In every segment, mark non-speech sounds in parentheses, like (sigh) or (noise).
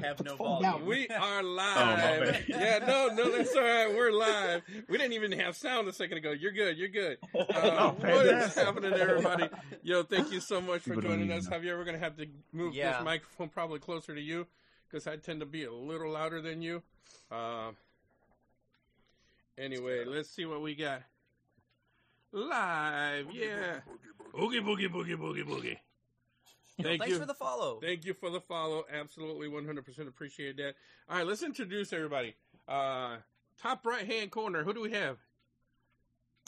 have no volume. We are Oh, live. bad. yeah, no, no, that's all right. We're live. We didn't even have sound a second ago. You're good. You're good. (laughs) Uh, Oh, what is happening, everybody? Yo, thank you so much for joining us. know. Javier, we're gonna have to move Yeah. this microphone probably closer to you because I tend to be a little louder than you. Uh, anyway, let's see what we got. Live, yeah. Boogie, boogie, boogie, boogie, boogie. Thank Thanks you. for the follow. Thank you for the follow. Absolutely, 100% appreciate that. All right, let's introduce everybody. Uh, top right hand corner, who do we have?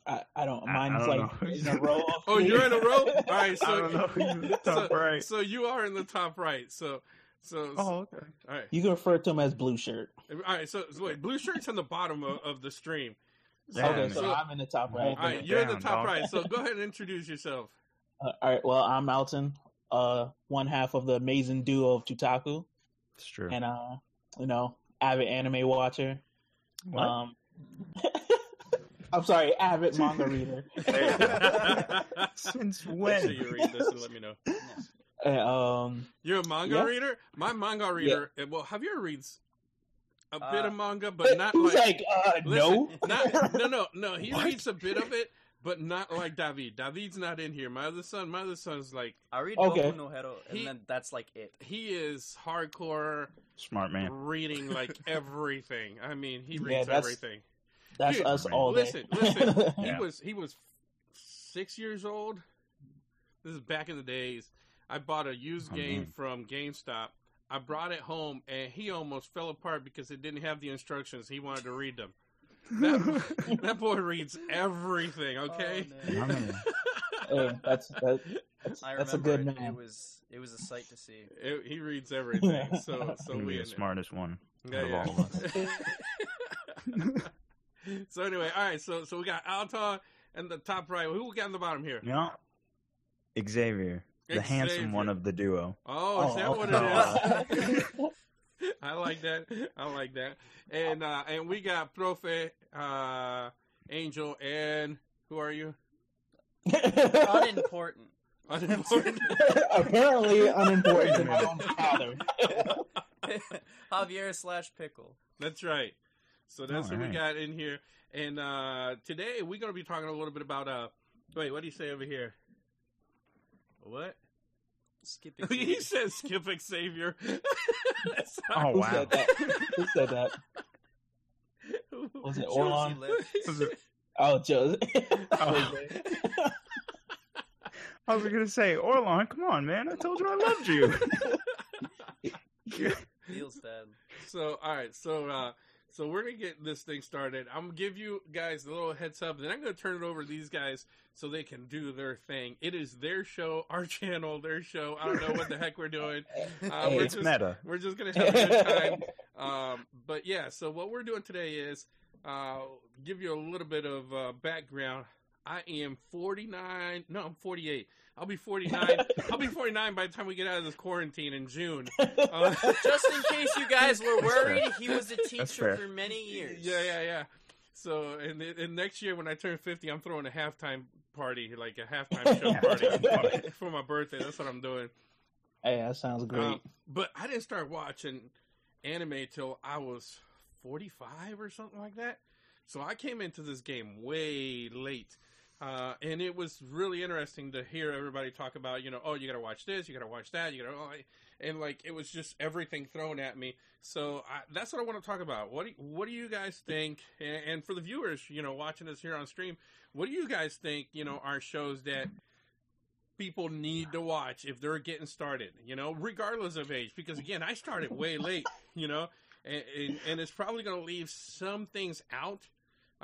I, I don't. I- I Mine's don't like know. in a row. (laughs) of Oh, three. you're in a row? All right, (laughs) so, I don't know who's in the top so, right. so you are in the top right. So, so, Oh, okay. all right. You can refer to him as blue shirt. All right, so, so wait, blue shirt's on the bottom of, of the stream. Yeah, okay, so, so- I'm in the top right. All right, you're in the top dog. right. So go ahead and introduce yourself. Uh, all right. Well, I'm Alton, uh, one half of the amazing duo of Tutaku, It's true. and uh, you know, avid anime watcher. What? Um, (laughs) I'm sorry, avid manga reader. (laughs) Since Make when? sure you read this and let me know. (laughs) And, um, You're a manga Yeah. reader? My manga reader, eh, well, Javier reads a bit Uh, of manga, but not who's like. like, uh, no, not, no, no, no. He What? reads a bit of it, but not like David. David's not in here. My other son, my other son's like I read Okay. Boku no Hero, and He- then that's like it. he is hardcore Smart man. reading like (laughs) everything. I mean, he Yeah, reads that's- everything. that's Dude, us all day. Listen, listen. (laughs) He Yeah. was he was six years old. This is back in the days. I bought a used Oh, game man. from GameStop. I brought it home, and he almost fell apart because it didn't have the instructions. He wanted to read them. That, (laughs) that boy reads everything. Oh, okay. Oh, no. (laughs) Hey, that's that, that's, I that's a good it, man. it was it was a sight to see. It- he reads everything. (laughs) So, so He'll we the there. smartest one Yeah, of yeah. all of us. so anyway, all right. So, so we got Alton and the top right. Who we got in the bottom here? Yeah. Xavier, the handsome one of the duo. Oh, is that Oh, what it is? I like that. I like that. And uh and we got Profe, uh Angel, and who are you? Unimportant. Unimportant. (laughs) Apparently unimportant to my own father. Javier slash pickle. That's right. So that's what we got in here. And uh today we're gonna be talking a little bit about uh wait, what do you say over here? What? Skipping. (laughs) he says skipping Xavier. (laughs) That's Oh, Who wow. said that? Who said that? Was it Josie Orlon? Was (laughs) it- Oh, Joe. Oh. I was gonna say, Orlon, come on, man! I told you I loved you. Feels bad. So all right, so uh so we're gonna get this thing started. I'm gonna give you guys a little heads up, then I'm gonna turn it over to these guys so they can do their thing. It is their show, our (laughs) channel, their show. I don't know what the heck we're doing. (laughs) Uh, Hey, we're it's just meta. we're just gonna have a good time. (laughs) Um, but yeah, so what we're doing today is uh, give you a little bit of uh, background. I am 49. No, I'm 48. I'll be 49. I'll be 49 by the time we get out of this quarantine in June. (laughs) Uh, Just in case you guys were worried, he was a teacher for many years. Yeah, yeah, yeah. So, and, and next year when I turn 50, I'm throwing a halftime party, like a halftime show (laughs) party for my birthday. That's what I'm doing. Hey, that sounds great. Um, but I didn't start watching anime till I was 45 or something like that. So I came into this game way late. Uh, and it was really interesting to hear everybody talk about, you know, oh, you got to watch this, you got to watch that, you got to, oh, and like it was just everything thrown at me. So I, that's what I want to talk about. What do, what do you guys think? And, and for the viewers, you know, watching us here on stream, what do you guys think? You know, are shows that people need to watch if they're getting started, you know, regardless of age. Because again, I started way late, you know, and, and, and it's probably going to leave some things out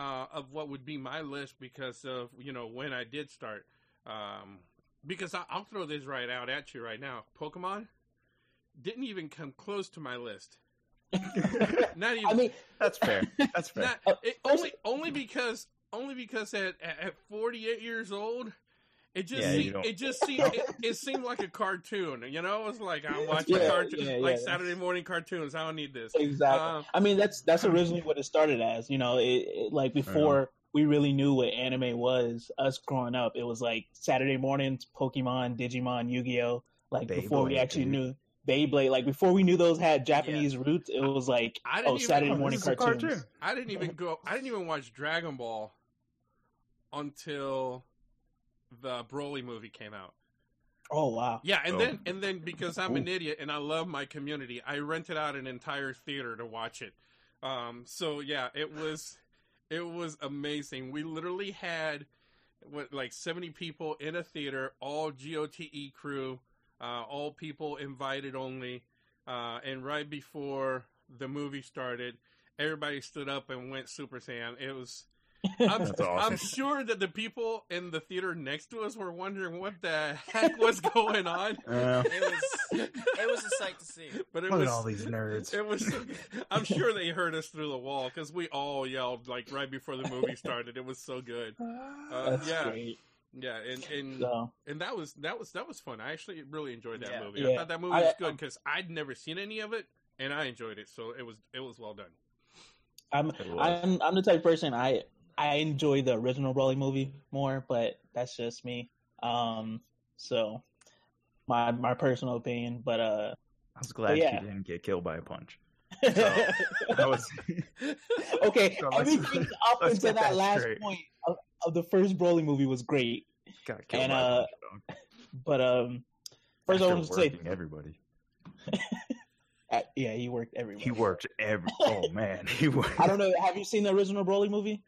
uh, of what would be my list because of, you know, when I did start. Um, because I, I'll throw this right out at you right now. Pokemon didn't even come close to my list. (laughs) Not even. I mean, That's fair. That's fair. Not, it, only only because only because at at 48 years old, it just Yeah, seemed, it just seemed it, it seemed like a cartoon. You know, it was like I'm watching Yeah, cartoon yeah, like. Saturday morning cartoons. I don't need this. exactly. Um, I mean, that's that's originally what it started as. You know, it, it like before we really knew what anime was. Us growing up, it was like Saturday mornings, Pokemon, Digimon, Yu Gi Oh. Like before we actually dude. knew Beyblade. Like before we knew those had Japanese roots, it was like I oh even- Saturday morning this is a cartoons. cartoon. I didn't even go. I didn't even watch Dragon Ball until the Broly movie came out. Oh wow. Yeah, and Oh. then and then because I'm an idiot and I love my community, I rented out an entire theater to watch it. Um, so yeah, it was it was amazing. We literally had what like 70 people in a theater, all GOTE crew, uh, all people invited only. Uh, and right before the movie started, everybody stood up and went Super Saiyan. It was I'm, awesome. I'm sure that the people in the theater next to us were wondering what the heck was going on. (laughs) Uh, It was it was a sight to see. But it look was at all these nerds. it was I'm sure they heard us through the wall because we all yelled like right before the movie started. It was so good. Uh, That's yeah. great. Yeah, and and So and that was that was that was fun. I actually really enjoyed that Yeah. movie. I thought that movie I- was good because I'd never seen any of it and I enjoyed it. So it was it was well done. I'm I'm I'm the type of person I I enjoy the original Broly movie more, but that's just me. Um, so my my personal opinion, but uh, I was glad yeah. you didn't get killed by a punch. (laughs) That was (laughs) okay, (laughs) So everything up until that that last point of, of the first Broly movie was great, got killed And, by uh, punch. But um, first I After want to say, everybody. uh, yeah, he worked everywhere. He worked every. Oh man, he worked. I don't know. Have you seen the original Broly movie?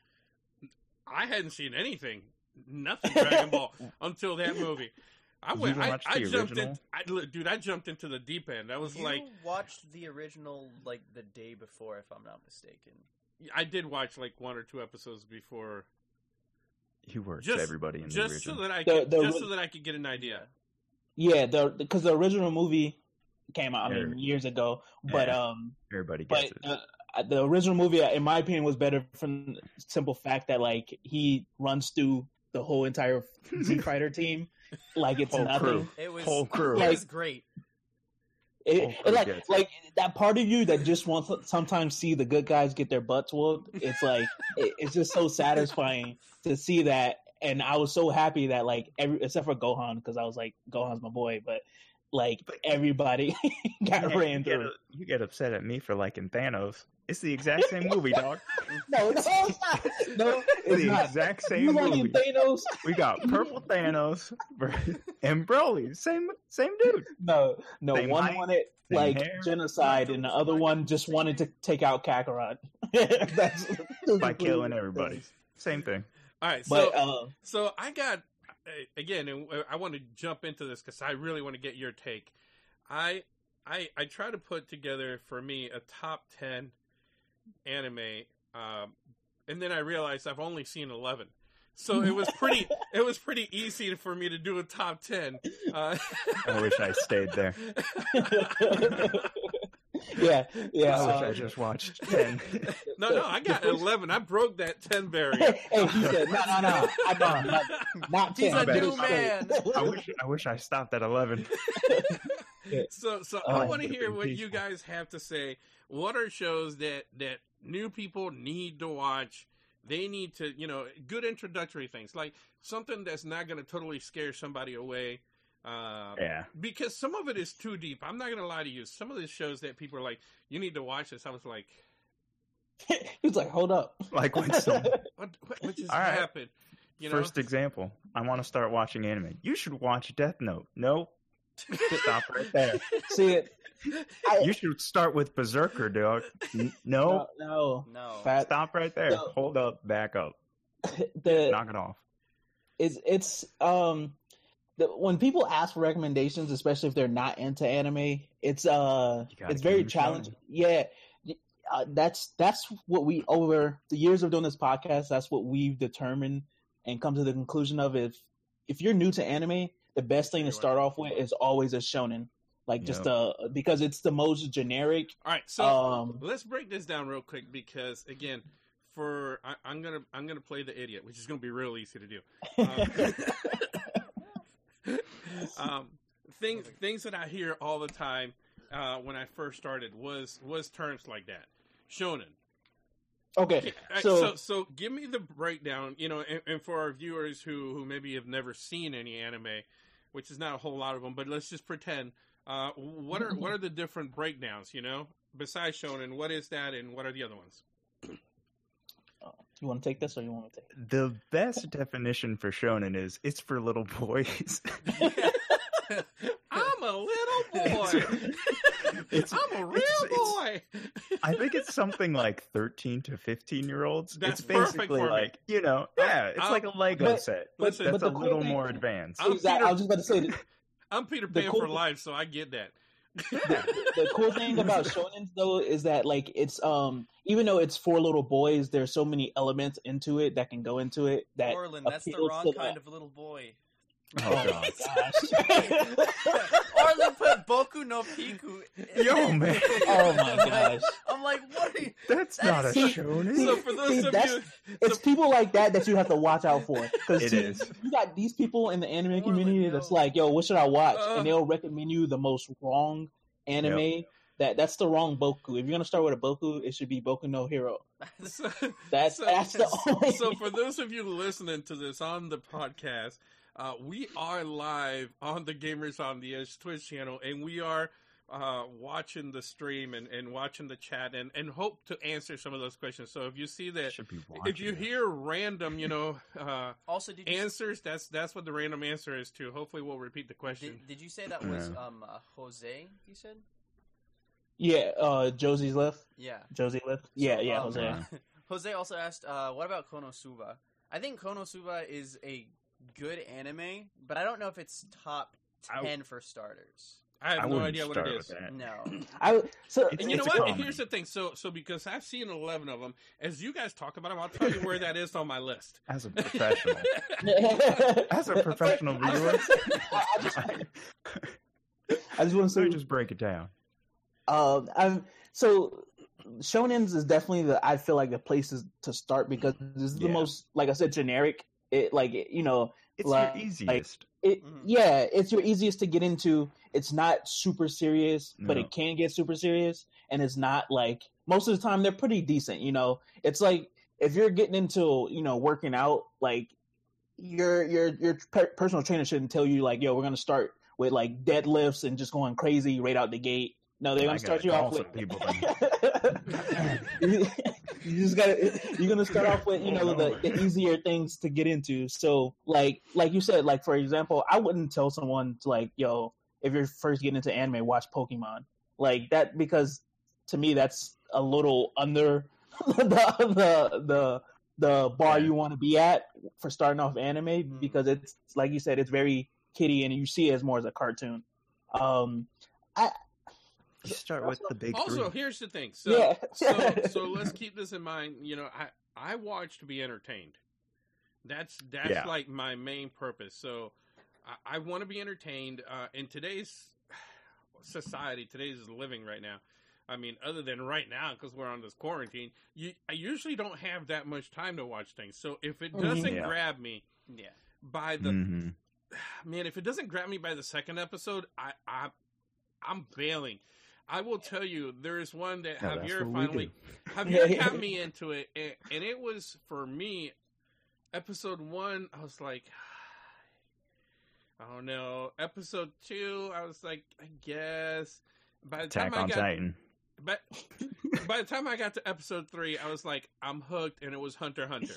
I hadn't seen anything, nothing Dragon Ball (laughs) until that movie. I went. I, I the jumped in. I, dude, I jumped into the deep end. I was You like, watched the original like the day before, if I'm not mistaken. I did watch like one or two episodes before, He worked Just- everybody in the just original. so that I could, the- just so that I could get an idea. Yeah, the because the original movie came out. I mean, years ago, but um. everybody but gets it. uh, the original movie, in my opinion, was better from the simple fact that like he runs through the whole entire Z (laughs) Fighter team like it's Whole nothing. crew. It was Whole crew. It was great. It, it like gets it. like that part of you that just wants to sometimes see the good guys get their butts whooped. It's like it, it's just so satisfying to see that, and I was so happy that like every except for Gohan because I was like Gohan's my boy, but like But- everybody (laughs) got Yeah, ran you, get, through. you get upset at me for liking Thanos. It's the exact same movie, (laughs) dog. No, no, it's not. No, it's the not. exact same You liking movie. Thanos? We got purple Thanos versus- (laughs) and Broly, same same dude. No, no. Same one height, wanted like hair. genocide, and the other one just wanted to take out Kakarot. That's by killing everybody. Same thing. All right, so But uh, so I got again, and I want to jump into this because I really want to get your take. I I I try to put together for me a top ten anime, um, and then I realized I've only seen eleven. So it was pretty. (laughs) it was pretty easy for me to do a top ten. Uh, I wish I stayed there. (laughs) (laughs) yeah, yeah. I wish I just watched ten. (laughs) no, no, I got eleven. I broke that ten barrier. hey, he said, no, no, no, I (laughs) don't, not, not He's ten. a new man. I wish I wish I stopped at eleven. (laughs) So, so Oh, I want to hear been what you guys have to say. What are shows that that new people need to watch? They need to, you know, good introductory things like something that's not going to totally scare somebody away. Uh, Yeah. Because some of it is too deep. I'm not going to lie to you. Some of the shows that people are like, you need to watch this. I was like, (laughs) He's like, hold up. Like when (laughs) some what, what, what just All right. happened? You know, first example, I want to start watching anime. You should watch Death Note. No, (laughs) stop right there. See it? I, You should start with Berserker, dog. N- No, no, no. No. Fat, stop right there. No. Hold up, back up, the knock it off. it's it's um the, when people ask for recommendations, especially if they're not into anime, it's uh it's very them something. challenging. Yeah, uh, that's that's what we over the years of doing this podcast. That's what we've determined and come to the conclusion of. If if you're new to anime, the best thing to start off with is always a shonen, like just Yep. uh because it's the most generic. all right. So um, let's break this down real quick because again, for I, I'm gonna I'm gonna play the idiot, which is gonna be real easy to do. (laughs) Um, (laughs) um, (laughs) things things that I hear all the time uh, when I first started was was terms like that, shonen. okay, Uh, so, so so give me the breakdown, you know, and, and for our viewers who who maybe have never seen any anime, which is not a whole lot of them, but let's just pretend Uh, what are what are the different breakdowns? You know, besides shonen, what is that, and what are the other ones? You want to take this, or you want me to take? it? The best definition for shonen is it's for little boys. (laughs) (laughs) I'm a little (laughs) boy. It's- I'm a real it's- it's- boy. I think it's something like 13 to 15 year olds. That's it's perfect basically for me. like, you know, yeah, it's I'll- like a Lego but- set. Listen, that's but a the cool little thing- more advanced. I'm Exactly. Peter- I was just about to say that I'm Peter Pan cool for life, so I get that. The cool thing (laughs) about shonens though is that like it's um even though it's for little boys, there's so many elements into it that can go into it that Orlin, that's the wrong kind the- of little boy. Oh, God. gosh. (laughs) Orlin put Boku no Pico. in- Yo, man. Oh, my (laughs) gosh. I'm like, what? Are you... That's That not a is- shonen. So for those See, of that's- you, it's people like that that you have to watch out for. Because It is. you got these people in the anime Orlin, community yo. that's like, "Yo, what should I watch?" Uh. and they'll recommend you the most wrong anime. That that's the wrong Boku. If you're gonna start with a Boku, it should be Boku no Hero. (laughs) so, That's So- that's the (laughs) only. so for those of you listening to this on the podcast, uh, we are live on the Gamers on the Edge Twitch channel, and we are uh, watching the stream and, and watching the chat, and, and hope to answer some of those questions. So if you see that, if you it. hear random, you know, (laughs) uh, Also, did you answers, that's that's what the random answer is to. Hopefully, we'll repeat the question. did, did you say that was um uh, Jose? You said yeah, uh, Josie's left. yeah. Josie left. Yeah, yeah, um, Jose. Yeah. (laughs) Jose also asked, uh, "What about Konosuba?" I think Konosuba is a good anime, but I don't know if it's top I- ten for starters. I have I no idea what start it with is. that. No, (laughs) I so And you know It's a what? comedy. Here's the thing. So, so because I've seen eleven of them, as you guys talk about them, I'll tell you where that is on my list. (laughs) As a professional, (laughs) as a professional viewer, just, I, I just want to say, just break it down. um, I'm so shonens is definitely the I feel like the places to start because this is the most, like I said, generic. It like you know, It's Like- your easiest. it Mhm. yeah, it's your easiest to get into. It's not super serious, but it can get super serious, and it's not like most of the time they're pretty decent. You know, it's like if you're getting into you know working out, like your your your per- personal trainer shouldn't tell you like, yo, we're gonna start with like deadlifts and just going crazy right out the gate. No, they're gonna start you off with. people (laughs) (laughs) (laughs) you just gotta you're gonna start off with you know the, the easier things to get into. So like like you said like for example i wouldn't tell someone to like yo if you're first getting into anime watch pokemon. Like that because to me that's a little under (laughs) the the the the bar you want to be at for starting off anime because it's like you said it's very kiddie and you see it as more as a cartoon. Um You start with the big Also, three. here's the thing. So, yeah so, (laughs) so let's keep this in mind. You know, I I watch to be entertained. That's that's Yeah. like my main purpose. So, I, I want to be entertained. Uh, in today's society, today's living right now. I mean, other than right now because we're on this quarantine, you I usually don't have that much time to watch things. So if it Mhm. doesn't Yeah. grab me yeah. by the hmm (sighs) man, if it doesn't grab me by the second episode, I, I I'm bailing. I will tell you, there is one that Yeah, that's Javier what we finally do. (laughs) Javier got me into it, and, and it was for me. Episode one, I was like, (sighs) I don't know. Episode two, I was like, I guess. By the Attack time I on got, Titan. but (laughs) by the time I got to episode three, I was like, I'm hooked, and it was Hunter Hunter.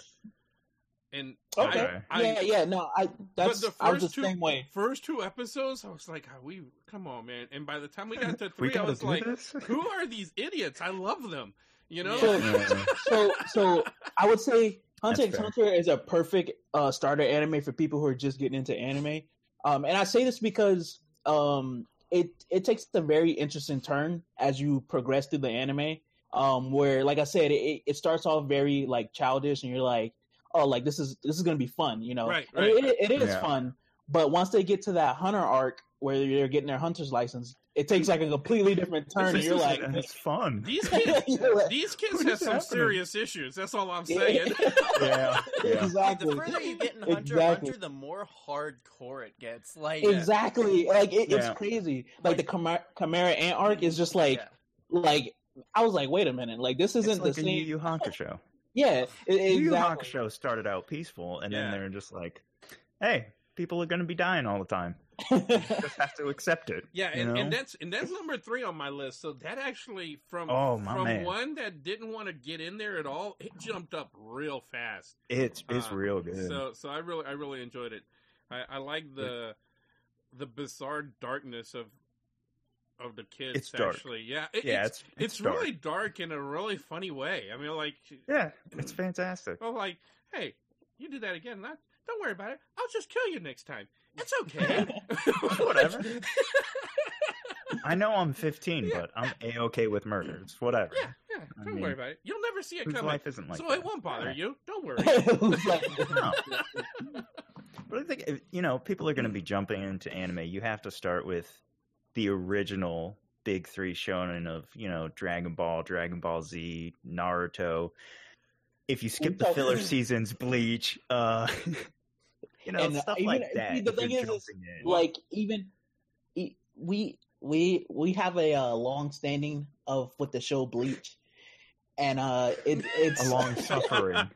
And okay I, I, yeah yeah no i that's the i was the first two- same way First two episodes, I was like, "Are we? Come on, man!" And by the time we got to (laughs) three, I was like, this? "Who are these idiots? I love them." You know? So- Yeah. so so I would say Hunter That's x fair. Hunter is a perfect uh, starter anime for people who are just getting into anime. Um, and I say this because um, it it takes a very interesting turn as you progress through the anime. Um, where like I said, it, it starts off very like childish, and you're like, oh, like this is this is gonna be fun, you know? Right, right. It, it is Yeah. fun, but once they get to that hunter arc where they're getting their hunter's license, it takes like a completely different turn, and you're like, it's (laughs) fun. These (laughs) kids, like- these kids have some happening? serious issues. That's all I'm saying. (laughs) Yeah, yeah. exactly. The further you get in Hunter Exactly. Hunter, the more hardcore it gets. Like Exactly. Like it, it's Yeah. crazy. Like the Chimera, Chimera Ant arc is just like yeah. like I was like, wait a minute, like this isn't It's like the a Yu same. Yu Hakusho. Yeah, it, Yu Yu exactly. Hakusho started out peaceful, and Yeah. then they're just like, "Hey, people are going to be dying all the time. (laughs) Just have to accept it. Yeah, and, and that's and that's number three on my list. So that actually from Oh, from man. one that didn't want to get in there at all, it jumped up real fast. it's it's Uh, real good. So so I really I really enjoyed it. I, I like the the bizarre darkness of of the kids. It's dark. actually, yeah, it, yeah, it's it's it's, it's, dark. really dark in a really funny way. I mean, like yeah, it's fantastic. oh, like hey, you do that again, not, don't worry about it. I'll just kill you next time. It's okay. (laughs) Whatever. I know I'm 15, Yeah. but I'm a okay with murder. It's whatever. Yeah, yeah. Don't mean, worry about it. You'll never see it Whose coming. life isn't like so that? it won't bother Yeah. you. Don't worry. (laughs) (laughs) No. But I think if, you know people are going to be jumping into anime. You have to start with the original big three shonen of you know Dragon Ball, Dragon Ball Z, Naruto. If you skip the filler seasons, Bleach, uh, (laughs) you know And, uh, stuff even- like see, that. the thing is, is, like even we we we have a uh, long standing of with the show Bleach, and uh, it, (laughs) it's a long suffering.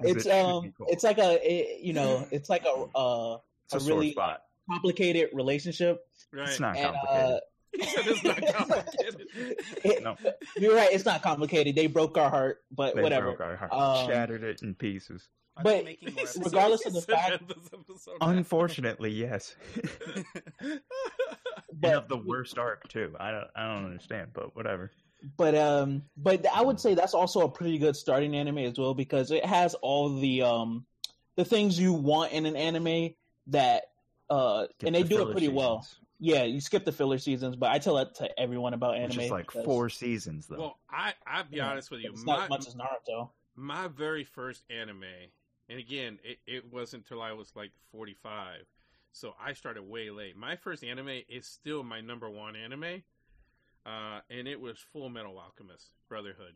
it's it um it's like a it, you know it's like a uh, It's a, a really- spot. Complicated relationship, right. It's not and complicated. (laughs) uh, it's not complicated. (laughs) it- no, you're right, it's not complicated. They broke our heart, but they whatever. broke our heart, Um, shattered it in pieces. But more He said- episodes? regardless of the fact- that (laughs) this episode. Unfortunately, yes. and But of the worst arc too. I don't, I don't understand, but whatever. but um but I would say that's also a pretty good starting anime as well because it has all the um the things you want in an anime that uh Skip and they the do it filler pretty well. Yeah, you skip the filler seasons, but I tell that to everyone about anime. Which is like because four seasons though. well, I I'll be Yeah, honest with you. It's My, not much as Naruto. my very first anime, and again, it, it wasn't until I was like 45. So I started way late. My first anime is still my number one anime, uh, and it was Full Metal Alchemist Brotherhood.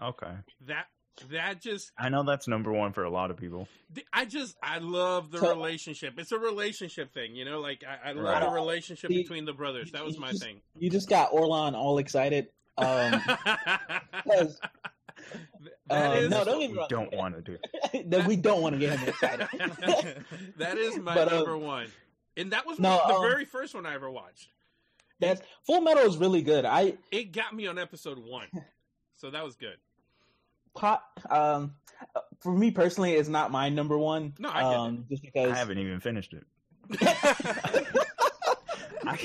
okay, That that just I know that's number one for a lot of people. I just I love the So- relationship. It's a relationship thing, you know. Like I, I love Right. the relationship See, between the brothers. That was my just- thing. You just got Orlon all excited. Um, (laughs) 'cause, That uh, is- no, don't What get me we don't want to do. (laughs) that we don't want to get him excited. (laughs) that is my But, uh, number one, and that was no, the um, very first one I ever watched. That's Full Metal is really good. I It got me on episode one, so that was good. Pot um for me personally it's not my number one. No, I get um just because... I haven't even finished it. (laughs) I,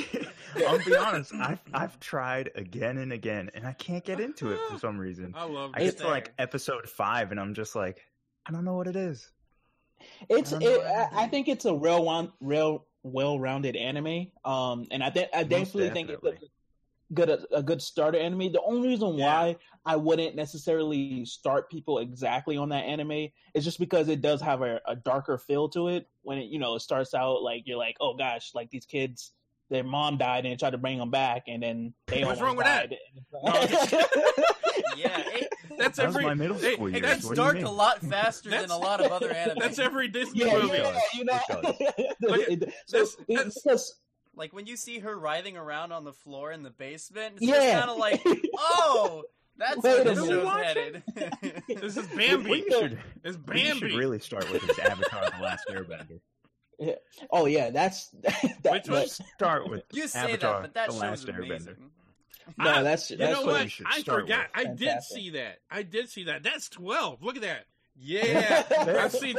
I'll be honest. I've I've tried again and again, and I can't get into it for some reason. I love I it. get to like episode five, and I'm just like, I don't know what it is. it's I it, what I I, I think it's a real one real well rounded anime. Um and I think I definitely think it's a definitely. Good a, a good starter anime. The only reason Yeah. why I wouldn't necessarily start people exactly on that anime is just because it does have a, a darker feel to it. When it you know it starts out like you're like oh gosh like these kids their mom died and they tried to bring them back and then they What's almost wrong with that? (laughs) Oh, (laughs) yeah, it, That's That every my middle school hey, years. that's What dark a lot faster than a lot of other anime. That's every Disney yeah, movie. yeah, you know. Look, (laughs) It- so that's- it- that's- because Like when you see her writhing around on the floor in the basement, it's Yeah. just kind of like, (laughs) oh, that's Wait where a the minute. show's headed. (laughs) This is (laughs) We Bambi. should, It's we should really start with his Avatar: The Last Airbender. oh yeah, that's that, Which but- was- Start with you say Avatar: that, but that The show's Last amazing. Airbender. no, I- that's You that's know what what? we should I start forgot. with. I did see that. I did see that. That's twelve. Look at that. Yeah, I've seen.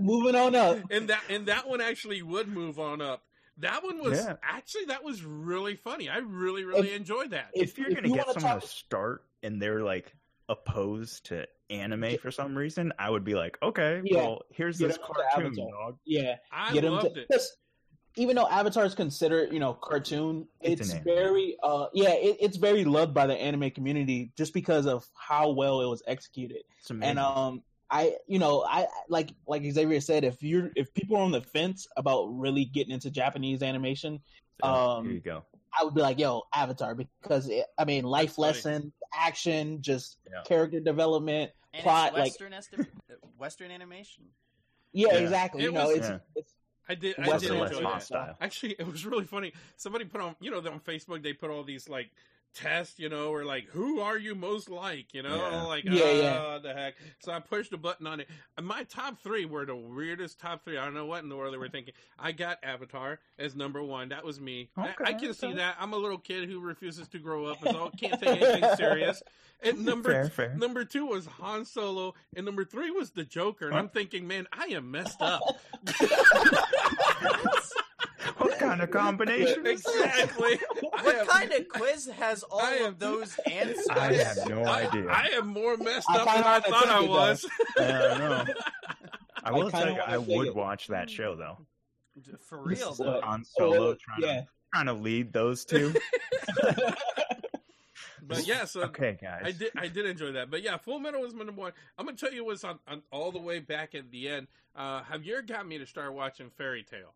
Moving on up. and that and that one actually would move on up. That one was Yeah. actually that was really funny. I really really enjoyed that. If- If you're if gonna you get someone talk- to start and they're like opposed to anime for some reason, I would be like, okay, Yeah. well, here's Get this cartoon, dog. Yeah, I get loved to. it. 'cause Even though Avatar is considered, you know, cartoon, It's it's, very, uh, yeah, it, it's very loved by the anime community just because of how well it was executed. It's amazing. And um, I, you know, I like like Xavier said, if you're if people are on the fence about really getting into Japanese animation, So, um, here you go. I would be like, yo, Avatar, because it, I mean, life funny. lesson, action, just Yeah. character development. And Plot, it's like- Western, esti- Western animation. Yeah, Yeah. exactly. It You know, it's Yeah. it's I did. I Western did enjoy that. style. Actually, it was really funny. Somebody put on, you know, on Facebook they put all these like test, you know, or like who are you most like, you know, Yeah. like Yeah, oh, yeah. Ah, the heck. So I pushed a button on it. And my top three were the weirdest top three. I don't know what in the world they were thinking. I got Avatar as number one. That was me. I, I Okay, can see that. I'm a little kid who refuses to grow up, and so can't take anything (laughs) serious. And number Fair, fair. number two was Han Solo, and number three was the Joker. And I'm thinking, man, I am messed up. (laughs) (laughs) What kind of combination? (laughs) exactly. What am- kind of quiz has all am- of those answers? I have no I, idea. I am more messed I up than I thought I it, was. I don't know. I (laughs) I will kinda tell you, I would it. watch that show though. For real, though. On Solo really? trying yeah. to trying to lead those two. (laughs) But yeah, so okay, guys. I did I did enjoy that. But yeah, Full Metal was my number one. I'm gonna tell you what's on, on all the way back at the end. Uh Javier got me to start watching Fairy Tail.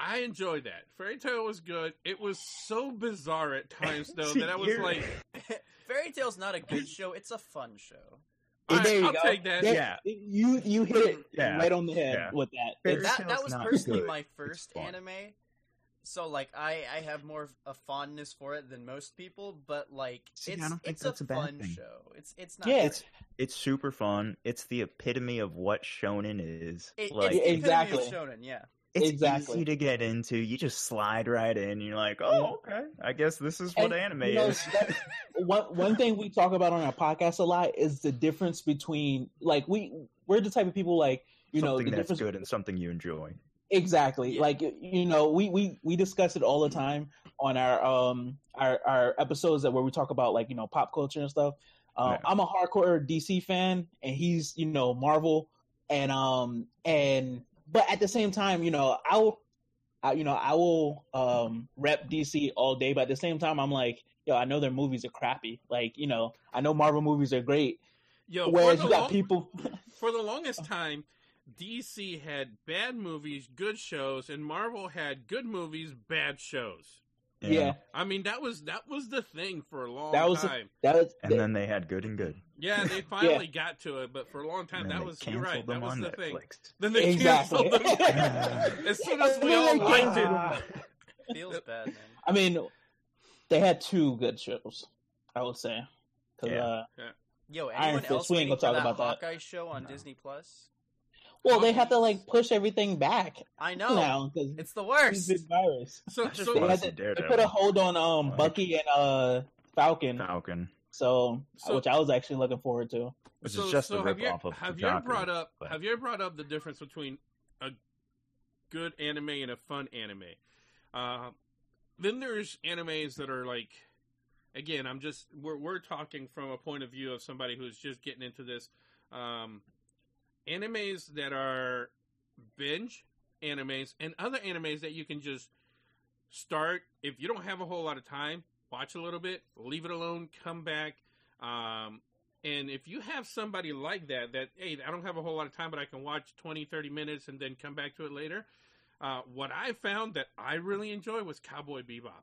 I enjoyed that. Fairy Tail was good. It was so bizarre at times though that I was like, (laughs) Fairy Tail's not a good show. It's a fun show. all right, there you I'll go. take that. There- Yeah. You you hit it Yeah. right on the head Yeah. with that. Fairy It's- that that was personally good. my first anime. So like I I have more of a fondness for it than most people, but like See, it's it's a a bad fun thing. show. It's it's not Yeah, great. It's it's super fun. It's the epitome of what shonen is. It, like it's the Exactly. epitome of shonen, yeah. It's exactly. easy to get into. You just slide right in. You're like, oh, okay. I guess this is what And, anime you know, is. one one thing we talk about on our podcast a lot is the difference between like we we're the type of people like you know something the that's difference good and something you enjoy. exactly Yeah. like you know we we we discuss it all the time on our um our our episodes that where we talk about like you know pop culture and stuff. Um, Yeah. I'm a hardcore DC fan, and he's you know Marvel, and um and but at the same time, you know I'll. I, you know, I will um, rep DC all day, but at the same time, I'm like, yo, I know their movies are crappy. Like, you know, I know Marvel movies are great. Yo, Whereas you got long- people, (laughs) for the longest time, DC had bad movies, good shows, and Marvel had good movies, bad shows. Yeah, I mean, that was that was the thing for a long That was the- time. that was And then they had good and good. Yeah, they (laughs) finally got to it, but for a long time, And that was you're right. That was the Netflix. thing. Then they Exactly. canceled them. (laughs) as soon as we all then liked it. (laughs) Feels bad, man. I mean, they had two good shows, I would say. 'Cause, Yeah. uh, Yo, anyone Fist, else we ain't waiting gonna for talk that about that. Hawkeye show on No. Disney Plus? Well, they have to like push everything back I know. now because It's the worst. this virus. (laughs) So, so They, wanna had to, they put a hold on um Bucky and uh Falcon, Falcon, so, So- which I was actually looking forward to. which so, is just so a rip Javier, off of Javier Fukaku, brought up but- Javier brought up the difference between a good anime and a fun anime. Uh, then there's animes that are like, again, I'm just we're we're talking from a point of view of somebody who's just getting into this. Um, animes that are binge animes and other animes that you can just start. If you don't have a whole lot of time watch a little bit leave it alone come back. Um, and if you have somebody like that that hey i don't have a whole lot of time but i can watch 20 30 minutes and then come back to it later uh, what i found that i really enjoy was cowboy bebop.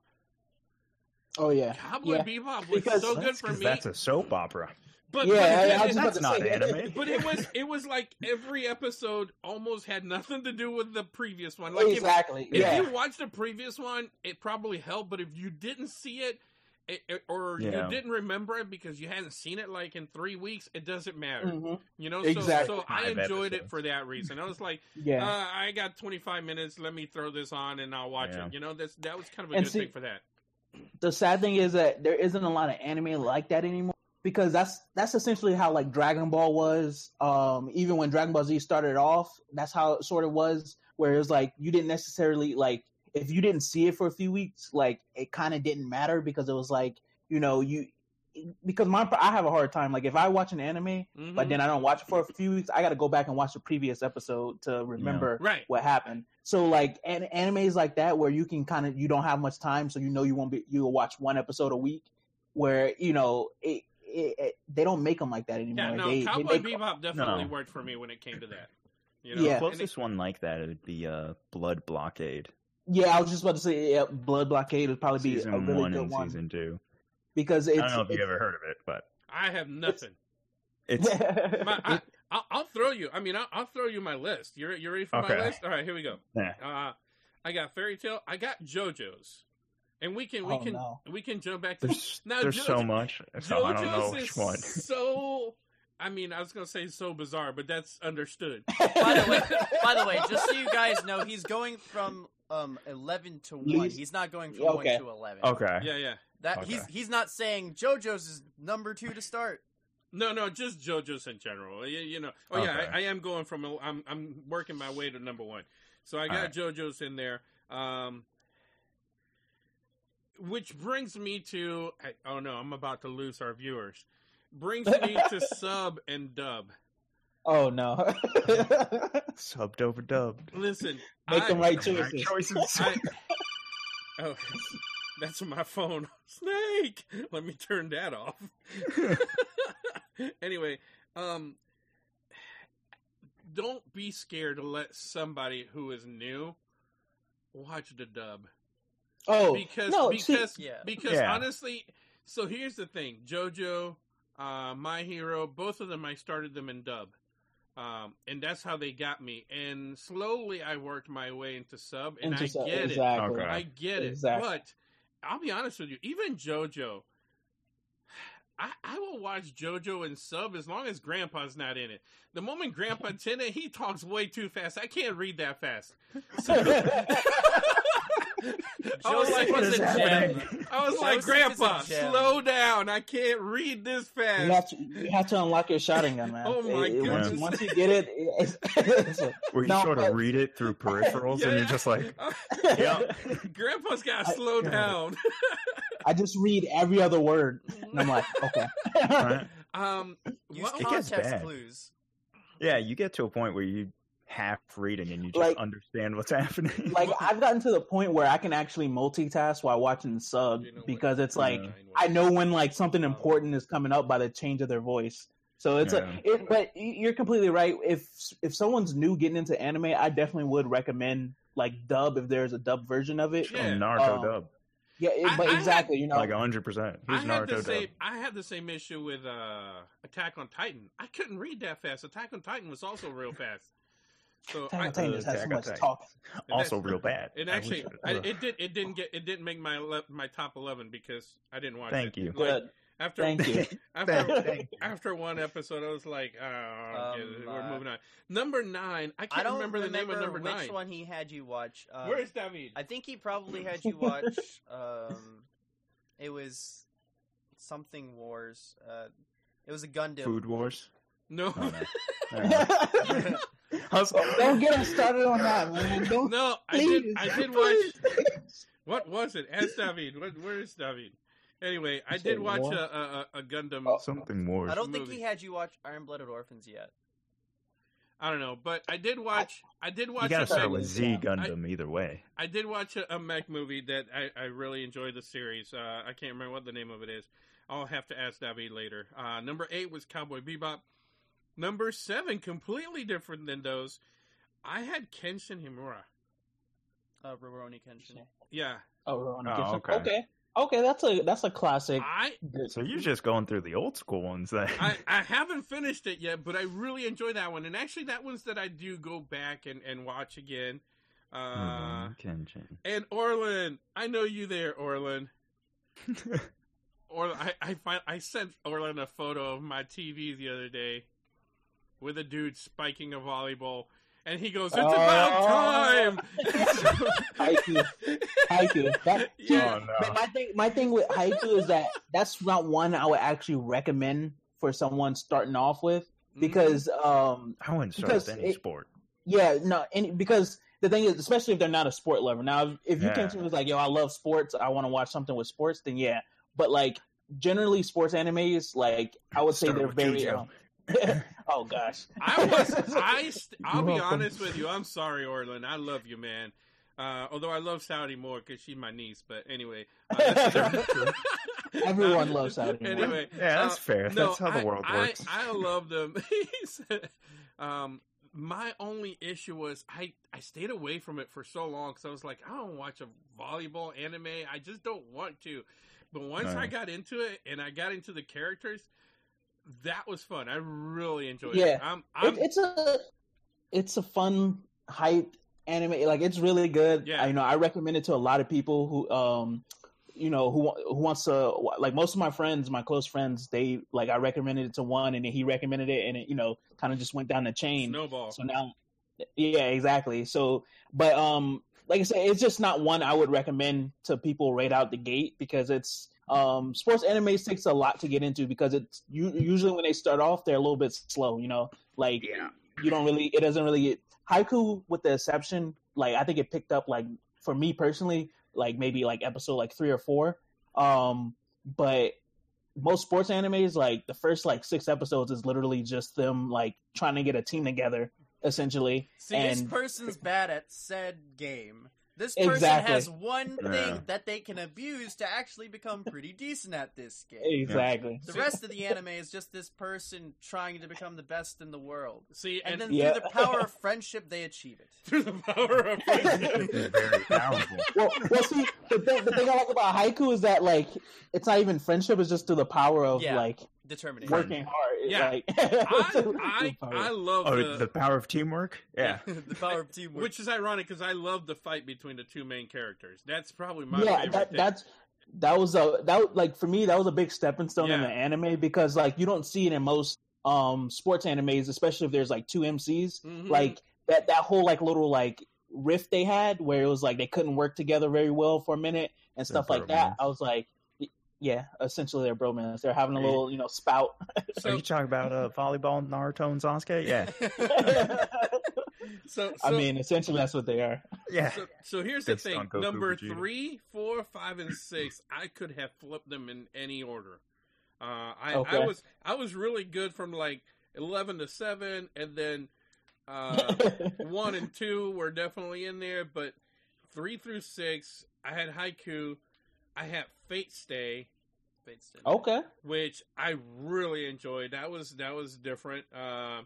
Oh yeah, cowboy yeah. bebop was Because- so good That's for 'cause me. That's a soap opera. But, yeah, but I- I it- was That's not say- anime. but it was it was like every episode almost had nothing to do with the previous one like if- exactly. If yeah, you watched the previous one, it probably helped. But if you didn't see it, it, it- or Yeah. you didn't remember it because you hadn't seen it like in three weeks, it doesn't matter. Mhm. You know, Exactly. so, so I enjoyed it for that reason. I was like, (laughs) yeah. uh, I got 25 minutes. Let me throw this on and I'll watch Yeah. it. You know, that's that was kind of a And good see- thing for that. the sad thing is that there isn't a lot of anime like that anymore because that's that's essentially how like Dragon Ball was. Um, even when Dragon Ball Z started off, that's how it sort of was. Where it was like you didn't necessarily like if you didn't see it for a few weeks, like it kind of didn't matter because it was like you know you because my I have a hard time like if I watch an anime Mhm. but then I don't watch it for a few weeks, I got to go back and watch the previous episode to remember right. what happened. So like an- animes like that where you can kind of you don't have much time, so you know you won't be you'll watch one episode a week. Where you know it, it, it they don't make them like that anymore. Yeah, no, they, Cowboy they make, Bebop definitely No. worked for me when it came to that. You know? Yeah. The And it- closest one like that would be uh, Blood Blockade. yeah, I was just about to say yeah, Blood Blockade would probably be season a really one good and one season two. because I don't know if you it's- ever heard of it, but I have nothing. it's (laughs) My, I, I'll, I'll throw you. I mean, I'll, I'll throw you my list. You you ready for my list? All right, here we go. Yeah. Uh, I got Fairy Tail. I got JoJo's. And we can we Oh, can no. we can jump back to There's (laughs) Now, there's so much, so I don't know which one. (laughs) so. I mean, I was gonna say so bizarre, but that's understood. (laughs) By the way, by the way, just so you guys know, he's going from um eleven to one. He's not going from Yeah, one okay. to eleven. Okay. Yeah, yeah. That Okay. he's he's not saying JoJo's is number two to start. No, no, just JoJo's in general. You, you know. Oh yeah, I, I am going from. a- I'm I'm working my way to number one. So I got Alright. JoJo's in there. Um, which brings me to. Oh no, I'm about to lose our viewers. Brings me (laughs) to sub and dub. Oh no. (laughs) Subbed over dubbed. Listen, Make I, them right Right choices. choices. I, (laughs) oh, that's my phone. Snake. Let me turn that off. anyway, um, don't be scared to let somebody who is new watch the dub Oh because no, see, because Yeah. because Yeah. honestly, so here's the thing: JoJo, uh, My Hero, both of them, I started them in dub. Um, and that's how they got me. And slowly I worked my way into sub, and into I some- get it. exactly. Okay. I get it. Exactly. But I'll be honest with you, even JoJo, I, I will watch JoJo and sub as long as Grandpa's not in it. The moment Grandpa's (laughs) in it, he talks way too fast. I can't read that fast. (laughs) So- (laughs) I was like, Joseph is is a happening? gem. I was like, Joseph is a Grandpa, slow down. I can't read this fast. You have to you have to unlock your Sharingan, man. Oh, my It- it- once, once you get it, it's, it's a- Where you No, sort of read it through peripherals, and you're just like, (laughs) yeah. Grandpa's got to slow God. down. I just read every other word, and I'm like, (laughs) okay. right? um, Use well, It gets context clues. yeah, you get to a point where you half reading and you just Like- understand what's (laughs) happening. like I've gotten to the point where I can actually multitask while watching the sub You know what- because it's like Yeah. I know when like something important is coming up by the change of their voice. So it's like, it, but you're completely right. If if someone's new getting into anime, I definitely would recommend like dub if there's a dub version of it. Oh, Yeah. Naruto Um, dub, Yeah, it- I- but I had- exactly, you know, like hundred percent. I He's had the Naruto same. dub. I had the same issue with uh, Attack on Titan. I couldn't read that fast. Attack on Titan was also real fast. So Attack I, on Titan uh, just has so much Titan. talk. Also real bad. It I actually, wish I, it did. It didn't get. It didn't make my le- my top eleven because I didn't watch Thank it. you. Like, Good. after Thank you. (laughs) after Thank- thank you. after one episode, I was like, oh, okay, Um, we're uh, moving on. Number nine. I I can't don't remember, remember, the name of number which nine. one he had you watch. Um, Where's David? I think he probably had you watch. (laughs) Um, it was something Wars. Uh, it was a Gundam. Food Wars. no, Oh, no. (laughs) Alright. I Don't get us started on that, man. (laughs) Don't. no. I did. I did (laughs) watch. What was it? Ask David. What, where is David? Anyway, I did said watch war? a, a, a a Gundam. Oh. Something Wars. I don't think he had you watch Iron Blooded Orphans yet. I don't know, but I did watch. I, did watch. you gotta a start mech- with Z Yeah. Gundam either way. I did watch a, a mech movie that I, I really enjoyed the series. Uh, I can't remember what the name of it is. I'll have to ask David later. Uh, number eight was Cowboy Bebop. Number seven, completely different than those. I had Kenshin Himura. Uh, Rurouni Kenshin. Yeah, Oh, Rowan Oh, Atkinson. okay. okay. Okay, that's a that's a classic. I So you're just going through the old school ones then. I, (laughs) I haven't finished it yet, but I really enjoy that one. And actually, that one's that I do go back and, and watch again. Uh, Kenshin. and Orlin, I know you there, Orlin. (laughs) Or I I, find, I sent Orlin a photo of my TV the other day with a dude spiking a volleyball, and he goes, "It's Oh. about time." (laughs) Haikyuu. Haikyuu. That, (laughs) Yeah. Oh, no. But my thing, my thing with Haikyuu is that that's not one I would actually recommend for someone starting off with Mm-hmm. because, um, I wouldn't start Because with any it- sport. yeah, no, and because the thing is, especially if they're not a sport lover. Now, if, if you Yeah. came to me was like, "Yo, I love sports. I want to watch something with sports," then yeah. But like generally, sports animes, like I would say Start they're with very. (laughs) JoJo. Oh gosh, I was I st- (laughs) I'll You're be welcome. honest with you. I'm sorry, Orlin. I love you, man. Uh, although I love Saudi more because she's my niece. But anyway, uh, (laughs) that's- (laughs) Everyone loves Saudi more. Anyway, Yeah, that's uh, fair. no, That's how the I- world works. I, love them. Said, um, my only issue was I, I stayed away from it for so long because I was like, I don't watch a volleyball anime. I just don't want to. But once I got into it and I got into the characters, that was fun. I really enjoyed Yeah. it. I'm, I'm, it, it's a it's a fun hype anime. Like it's really good. Yeah. I, you know I recommend it to a lot of people who um you know who who wants to like most of my friends, my close friends, they like I recommended it to one, and then he recommended it, and it you know kind of just went down the chain. Snowball. So now, yeah, exactly. So, but um, like I said, it's just not one I would recommend to people right out the gate because it's um sports anime takes a lot to get into because it's you, usually when they start off they're a little bit slow. You know, like Yeah. you don't really it doesn't really get Haikyuu with the exception. Like I think it picked up like for me personally, like maybe like episode like three or four. Um, but most sports animes, like the first like six episodes is literally just them like trying to get a team together, essentially. See, this person's bad at said game. This person Exactly. has one thing Yeah. that they can abuse to actually become pretty decent at this game. exactly. The rest of the anime is just this person trying to become the best in the world. See, And, and, then Yeah. through the power of friendship, they achieve it. (laughs) through the power of friendship. Very powerful. (laughs) well, well, see, the thing, the thing I like about Haikyuu is that like it's not even friendship; it's just through the power of Yeah. like Determination. working hard. Yeah. like, (laughs) I, I, I love Oh, the, the power of teamwork. (laughs) Yeah. the power of teamwork. which is ironic because I love the fight between the two main characters. That's probably my yeah, favorite that, thing. that's that was a that like for me that was a big stepping stone in the anime because like you don't see it in most um sports animes, especially if there's like two MCs. Mhm. Like that that whole like little like rift they had where it was like they couldn't work together very well for a minute and stuff like that. bromance. I was like, y- yeah, essentially they're bromance. They're having a little you know spout. (laughs) Are so, you talking about uh, volleyball, Naruto, and Sasuke? Yeah. (laughs) (laughs) so, I mean, essentially that's what they are. Yeah. So, so here's the thing: Goku number Vegeta. three, four, five, and six. I could have flipped them in any order. Uh, I, Okay. I was I was really good from like eleven to seven, and then uh, one and two were definitely in there, but three through six, I had Haikyuu, I had Fate Stay, Fate's Stay. okay. which I really enjoyed. That was that was different. Uh,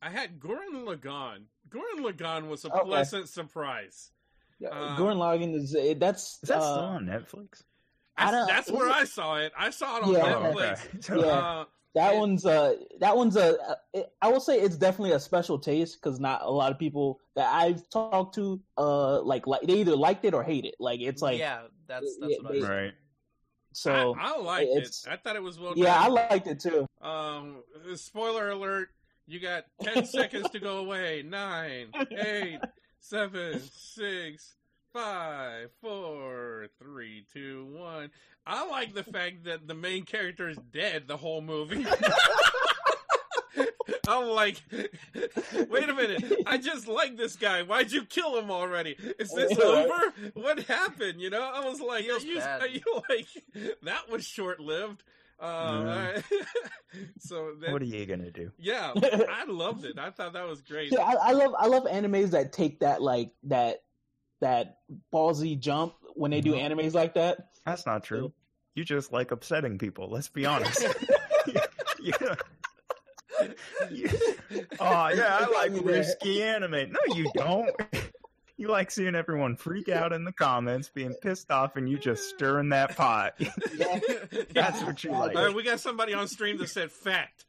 I had Gurren Lagann. Gurren Lagann was a Okay. pleasant surprise. Yeah, Uh, Gurren Lagann is that's Is that uh, on Netflix? I That's, don't- that's where I saw it. I saw it on Yeah, Netflix. So, (laughs) Yeah. Uh, That It- one's uh that one's a uh, I will say it's definitely a special taste because not a lot of people that I've talked to uh like like they either liked it or hate it. Like it's like yeah, that's that's Yeah, what I they- was. right. So I, I liked it. I thought it was well yeah, I liked it too. Um, spoiler alert: you got ten (laughs) seconds to go away. Nine, eight, seven, six, five, four, three, two, one. I like the fact that the main character is dead the whole movie. (laughs) I'm like, wait a minute! I just like this guy. Why'd you kill him already? Is this (laughs) Yeah. over? What happened? You know, I was like, are you, are you like that was short lived? Uh, (laughs) so that, What are you gonna do? yeah, (laughs) I loved it. I thought that was great. Yeah, I, I love I love animes that take that like that that ballsy jump when they do Mhm. animes like that. That's not true. You just like upsetting people. Let's be honest. you, you, (laughs) oh yeah, I like risky anime. No, you don't. (laughs) You like seeing everyone freak out in the comments, being pissed off, and you just stirring that pot. Yeah. (laughs) That's what you like. All right, we got somebody on stream that said fact.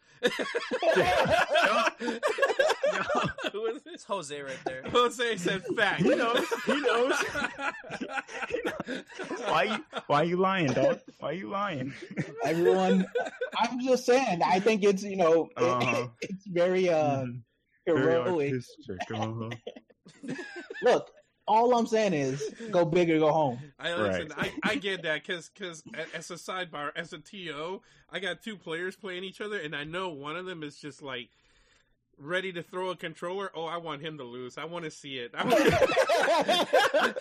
(laughs) Who is It's Jose right there. (laughs) Jose said fact. He knows. He knows. (laughs) why you Why you lying, dog? Why you lying? Everyone, I'm just saying. I think it's you know Uh-huh. it's very uh Mhm. Very heroic. artistic, uh-huh. Look, all I'm saying is go big or go home. I listen. I, I get that because because as a sidebar, as a TO, I got two players playing each other, and I know one of them is just like ready to throw a controller. Oh, I want him to lose. I want to see it. I (laughs) want-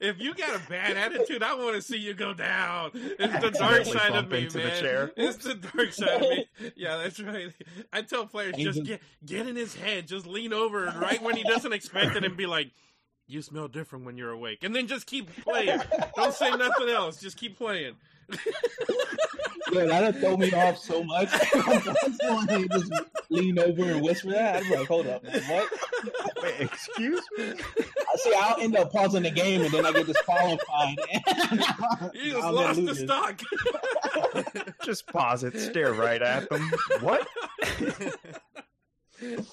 if you got a bad attitude, I want to see you go down. It's the dark side of me, into the man. chair. It's the dark side of me. (laughs) Yeah, that's right. I tell players just get get in his head, just lean over right when he doesn't expect it, and be like. You smell different when you're awake, and then just keep playing. Don't say nothing else. Just keep playing. Yeah, that'd throw me off so much. (laughs) Someone just lean over and whisper that. I'd be like, hold up, man, what? Wait, excuse me? I see. I'll end up pausing the game and then I get disqualified. (laughs) (laughs) You just I'll lost the lose stock. Just pause it, stare right at them. What?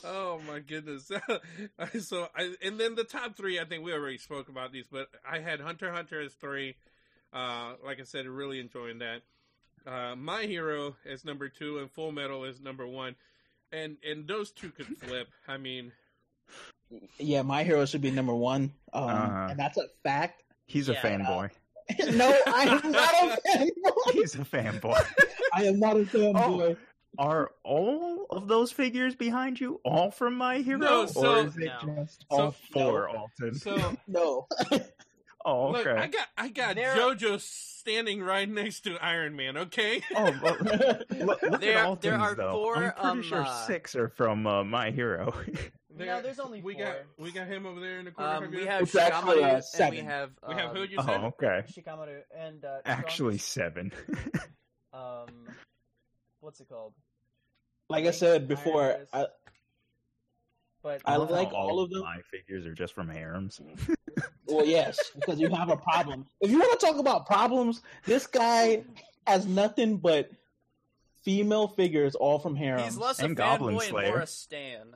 oh my goodness! so, I, and then the top three, I think we already spoke about these, but I had Hunter Hunter as three. Uh, like I said, really enjoying that. Uh, My Hero is number two, and Full Metal is number one, and and those two could (laughs) flip. I mean, Yeah, my hero should be number one, um, Uh-huh. and that's a fact. He's Yeah, a fanboy. (laughs) no, I am not a (laughs) fanboy. He's a fanboy. I am not a fanboy. Are all of those figures behind you all from My Hero, No, so- or is it No. just all So- four, Alton? so No, oh, look. I got I got There- JoJo standing right next to Iron Man. Okay, (laughs) Oh, well, (laughs) look, look There- at all there are though. four, I'm pretty um, sure uh, six are from uh, My Hero. (laughs) No, there's only we four. got we got him over there in the corner. Um, we have It's actually, Shikamaru uh, and we seven. have We have um, who you oh, said? okay. Shikamaru and uh, Actually, Trunks. seven. um, what's it called? like I said before, I, But I love like all of them. My figures are just from harems. (laughs) well, yes, because you have a problem. If you want to talk about problems, this guy has nothing but female figures, all from harem. he's less a and Goblin fanboy and Slayer. more a stan.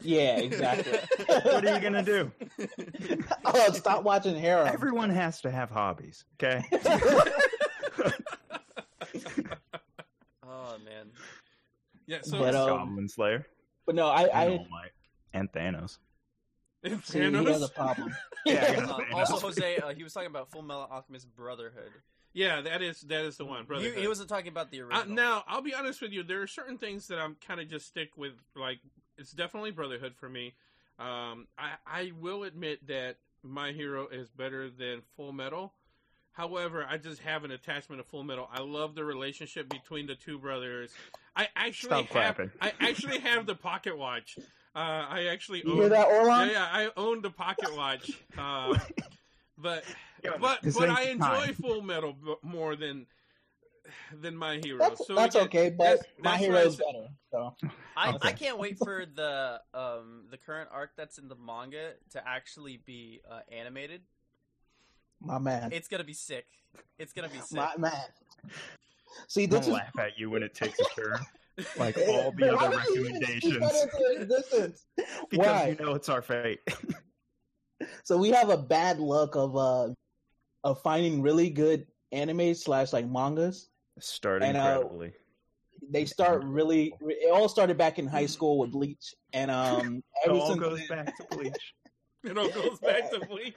Yeah, exactly. (laughs) what are you gonna do? (laughs) oh, stop watching harem. Everyone has to have hobbies, okay? Oh man. yeah. So But, uh, Goblin Slayer, but no, I, and I All Might, and Thanos. see, he has a Thanos. problem. (laughs) Yeah, yeah. Uh, also, Jose, uh, he was talking about Full Metal Alchemist Brotherhood. Yeah, that is that is the one, brother. He, he wasn't talking about the Uh, original. now, I'll be honest with you. There are certain things that I'm kind of just stick with. Like, it's definitely Brotherhood for me. Um, I, I will admit that My Hero is better than Full Metal. However, I just have an attachment to Full Metal. I love the relationship between the two brothers. I actually Stop have, clapping. I actually have the pocket watch. Uh, I actually You own, hear that, Orlon? Yeah, yeah, I owned the pocket watch. Uh, (laughs) but Yeah, but this but I enjoy time. Full Metal more than than My Hero. That's, so that's again, okay, but that's- my that's hero is better. So I, Okay. I can't wait for (laughs) the um the current arc that's in the manga to actually be uh, animated. my man, It's gonna be sick. It's gonna be sick. my man. See, Don't is laugh at you when it takes a turn, like all the other would you even speak recommendations, that (laughs) because Why? you know it's our fate. (laughs) So we have a bad luck of uh of finding really good anime slash like mangas. Start And, uh, incredibly. They start really. It all started back in high school with Bleach, and um, (laughs) It all goes then, back to Bleach. It all goes back to Bleach.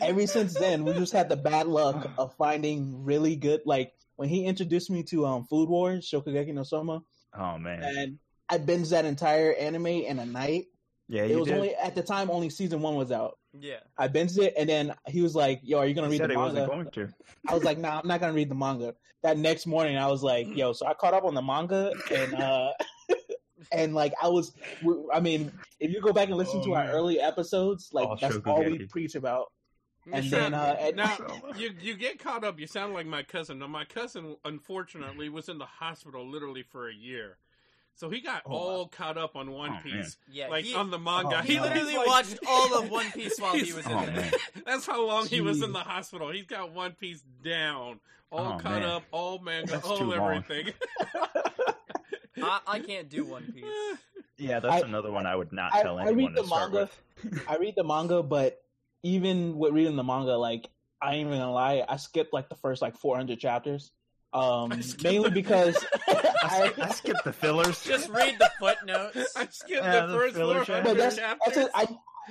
ever since then, we just had the bad luck of finding really good. Like when he introduced me to um Food Wars, Shokugeki no Soma, Oh man, and I binged that entire anime in a night. yeah, It was did. only at the time only season one was out. Yeah. I binged it, and then he was like, "Yo, are you gonna He read said the he wasn't manga?" going to. I was like, "Nah, I'm not gonna read the manga." That next morning, I was like, "Yo," so I caught up on the manga, and uh, (laughs) and like I was, I mean, if you go back and listen Oh, to our man. early episodes, like Oh, that's all we preach about. And Sure. then, uh, and- now (laughs) you you get caught up. You sound like my cousin. Now my cousin, unfortunately, was in the hospital literally for a year, so he got Oh, wow. all caught up on One Oh, man. Piece, Yeah. like he, on the manga. Oh, he literally like- watched (laughs) all of One Piece while he was in Oh, there. man. (laughs) That's how long he was in the hospital. He's got One Piece down, all Oh, caught man. up, all manga, That's all everything. I, I can't do One Piece. Yeah, that's I- another one I would not I- tell I anyone read to the start manga. with. I read the manga, but even with reading the manga, like I ain't even gonna lie, I skipped like the first like 400 chapters, um, mainly the- because (laughs) I, I, I skipped the fillers. Just read the footnotes. (laughs) I skipped Yeah, the the first filler 400 But that's, chapters. that's it. I,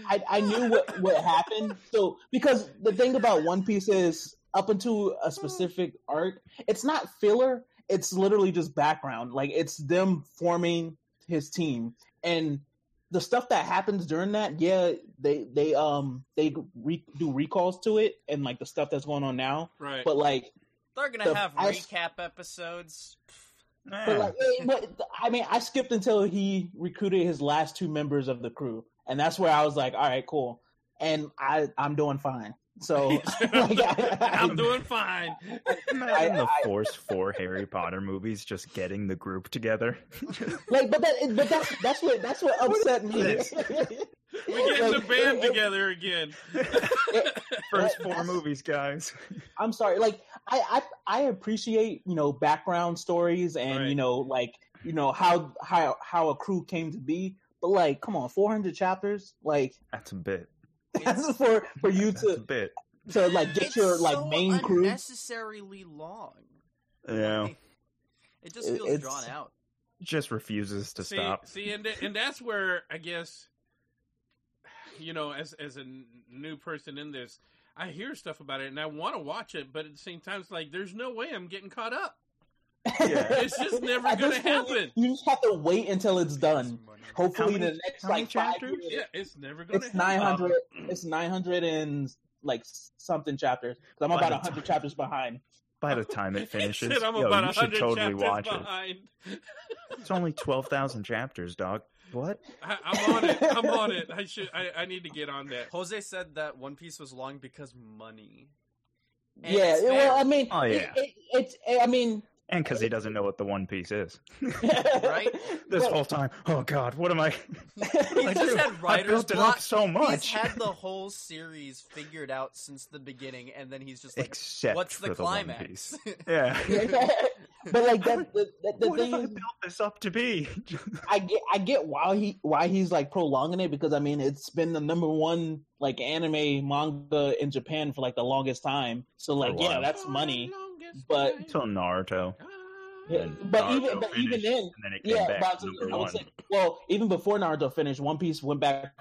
I I knew what what happened. So because the thing about One Piece is up until a specific arc, it's not filler. It's literally just background. Like it's them forming his team and the stuff that happens during that. Yeah, they they um they re- do recalls to it and like the stuff that's going on now. right. But like They're gonna The- have I- recap episodes. But like, eh, but I mean, I skipped until he recruited his last two members of the crew, and that's where I was like, all right, cool, and I I'm doing fine. So (laughs) like, I, I'm doing fine. Imagine I- the I- Force Four Harry Potter movies just getting the group together. (laughs) like, but that but that's that's what that's what upset me. this? (laughs) We getting the band it- together again. First That- four movies, guys. I'm sorry, like I I I appreciate you know background stories and Right. you know like you know how how how a crew came to be. But like, come on, 400 chapters, like That's a bit. That's (laughs) for for you That's a to bit. to like get It's your like so main crew. unnecessarily long. Yeah. Like, it just feels it's- drawn out. Just refuses to see, stop. See, and th- and that's where I guess, you know, as as a n- new person in this, I hear stuff about it and I want to watch it, but at the same time, it's like there's no way I'm getting caught up. Yeah. (laughs) It's just never At this gonna happen. You just have to wait until it's done. Hopefully, many- the next how many like five chapters? years, Yeah, it's never gonna. it's nine hundred. It's nine hundred and like something chapters. Because I'm By about the hundred chapters behind. By the (laughs) time it finishes, said I'm yo, about you should totally chapters watch it. It's only twelve thousand chapters, dog. What? I, I'm on it. I'm on it. I should. I, I need to get on that. Jose said that One Piece was long because money. And yeah, well, I mean, Oh, it- yeah. it, it's. I mean, And because he doesn't know what the One Piece is. (laughs) Right? (laughs) This But- whole time, oh god, what am I? (laughs) He's I just do? had I writer's built it up so much. He's had the whole series figured out since the beginning, and then he's just like, Except "What's for the the One climax?" Yeah. but like that, the, the, the what thing have I is, built this up to be? I get I get why he why he's like prolonging it because I mean it's been the number one like anime manga in Japan for like the longest time. So like yeah, that's money. Longest but- Until Naruto, Yeah, but Naruto even but even then, then yeah. back But I to was, I one. was saying, well, even before Naruto finished, One Piece went back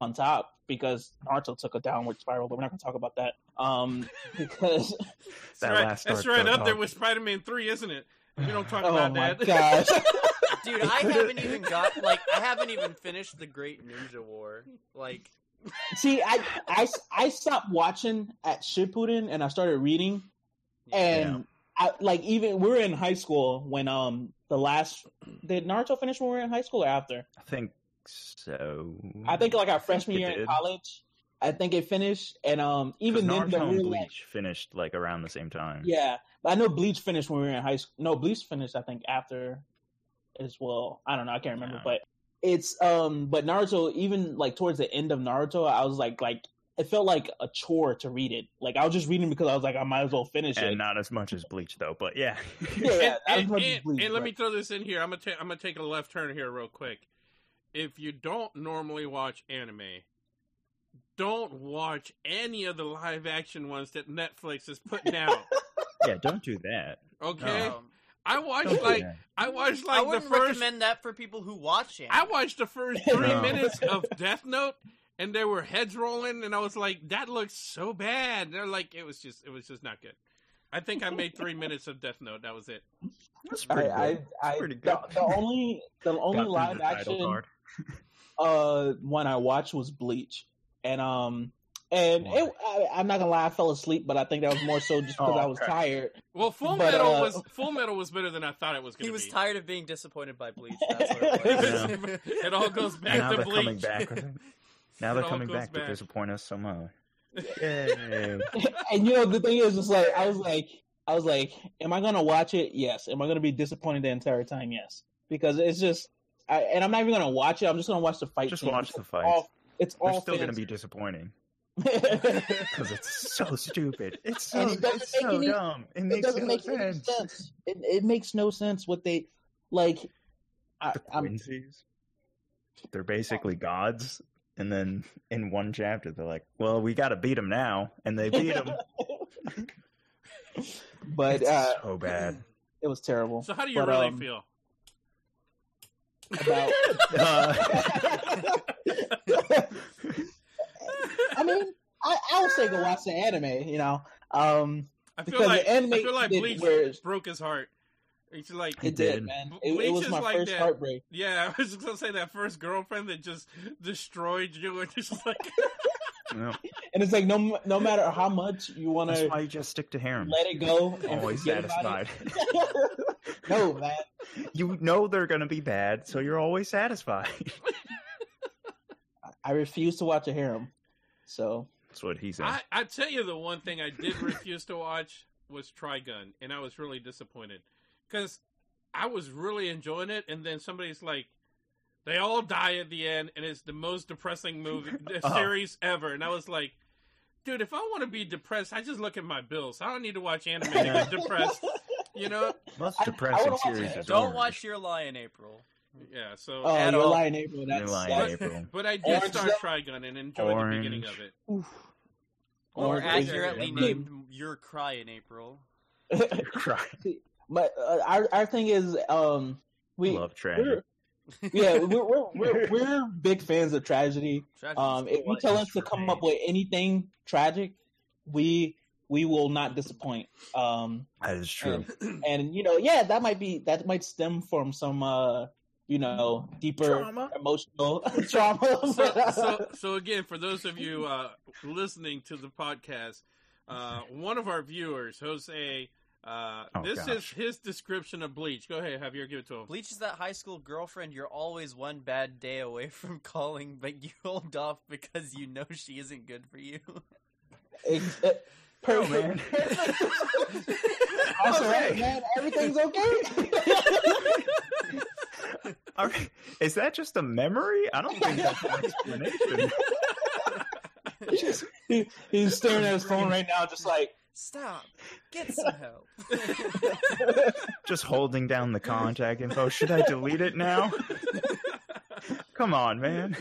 on top because Naruto took a downward spiral. But we're not going to talk about that. Um, (laughs) because That's That right, last that's right though, up there with Spider-Man Three, isn't it? We don't talk (laughs) oh about my that. gosh. (laughs) Dude, I haven't even got like I haven't even finished the Great Ninja War. Like, See, I, I I stopped watching at Shippuden and I started reading, and I like even we were in high school when um the last did Naruto finish when we were in high school or after? I think so. I think like our freshman year in college. I think it finished, and um, even then Naruto the and Bleach like, finished like around the same time. yeah. But I know Bleach finished when we were in high school. No, Bleach finished I think after as well. I don't know. I can't remember, Yeah. but it's um. But Naruto, even like towards the end of Naruto, I was like like. It felt like a chore to read it. Like I was just reading because I was like, I might as well finish and it. not as much as Bleach though. But yeah, (laughs) Yeah, and, not as and- as and- Bleach, and let me throw this in here. I'm gonna ta- I'm gonna take a left turn here real quick. If you don't normally watch anime, don't watch any of the live action ones that Netflix is putting out. (laughs) yeah. Don't do that. Okay, um, I watched Don't like that. I watched I like the wouldn't first. recommend that for people who watch it. I watched the first (laughs) three No. minutes of Death Note, and there were heads rolling, and I was like, "That looks so bad." They're like, "It was just, it was just not good." I think I made three minutes of Death Note. That was it. That's I, pretty I, good. I, pretty good. the only the only live the action (laughs) uh one I watched was Bleach, and um and it, I, I'm not gonna lie, I fell asleep, but I think that was more so just because Oh, I was okay. tired. Well, Full But, Metal uh, was (laughs) Full Metal was better than I thought it was going to be. he was be. tired of being disappointed by Bleach. (laughs) That's what it was. it all goes back now to Bleach. coming back. With it. Now they're coming back, back. to disappoint us somehow. Yay! (laughs) and you know the thing is, it's like I was like I was like, am I gonna watch it? Yes. Am I gonna be disappointed the entire time? Yes. Because it's just, I, and I'm not even gonna watch it. I'm just gonna watch the fight. Just scenes. watch the fight. It's fights. all- It's They're all still going to be disappointing (laughs) because it's so stupid. It's so, it it's so any- dumb. It makes doesn't no make sense. any sense. It, it makes no sense what they like. I, The I'm, Quincy's, they're basically gods. And then in one chapter, they're like, "Well, we got to beat them now," and they beat them. (laughs) but it's uh, so bad. (clears throat) it was terrible. So how do you But, really um, feel? About, (laughs) Uh, (laughs) I mean, I, I would say go watch the anime. You know, um, I feel because like the anime I feel like did Bleach whereas- broke his heart. It's like it It did, did. man. It, Bleach it was my like first that. heartbreak. yeah, (laughs) I was just gonna say that first girlfriend that just destroyed you and just like (laughs) no, And it's like no, no matter how much you want to why you just stick to harem. let it go, Always satisfied. (laughs) no, man. you know they're going to be bad, so you're always satisfied. I refuse to watch a harem. So That's what he said. I, I tell you the one thing I did refuse to watch was Trigun, and I was really disappointed because I was really enjoying it, and then somebody's like, they all die at the end, and it's the most depressing movie (laughs) Oh. series ever, and I was like, dude, if I want to be depressed, I just look at my bills. I don't need to watch anime to get depressed. You know, Most I- I depressing watch series it. is Don't Orange. watch Your Lie in April. yeah. So, Oh, At you're all. lying, April. That's, You're lying, April. (laughs) but I did Orange start though? Trigun and enjoyed the beginning of it. oof. Or Orange- accurately named Your Cry in April. (laughs) You're crying. But uh, our our thing is, um, we Love tragedy. we're, yeah, we're, we're we're we're big fans of tragedy. Tragedy's Um, if you tell us to come me. up with anything tragic, we we will not disappoint. Um, That is true. and you know, yeah, that might be that might stem from some uh, you know, deeper Trauma. emotional (laughs) (laughs) trauma. so, so, (laughs) so again, for those of you uh, listening to the podcast, uh, one of our viewers, Jose, uh, Oh, this is his description of Bleach. Go ahead, Javier, give it to him. Bleach is that high school girlfriend you're always one bad day away (laughs) from calling, but you hold off because you know she isn't good for you. (laughs) Ex- perfect. man. (laughs) Also, Okay. man, everything's okay. All right. Is that just a memory? I don't think that's an explanation. Just- he, he's staring at his phone right now, just like Stop. Get some help. (laughs) just holding down the contact info. Should I delete it now? (laughs) Come on, man.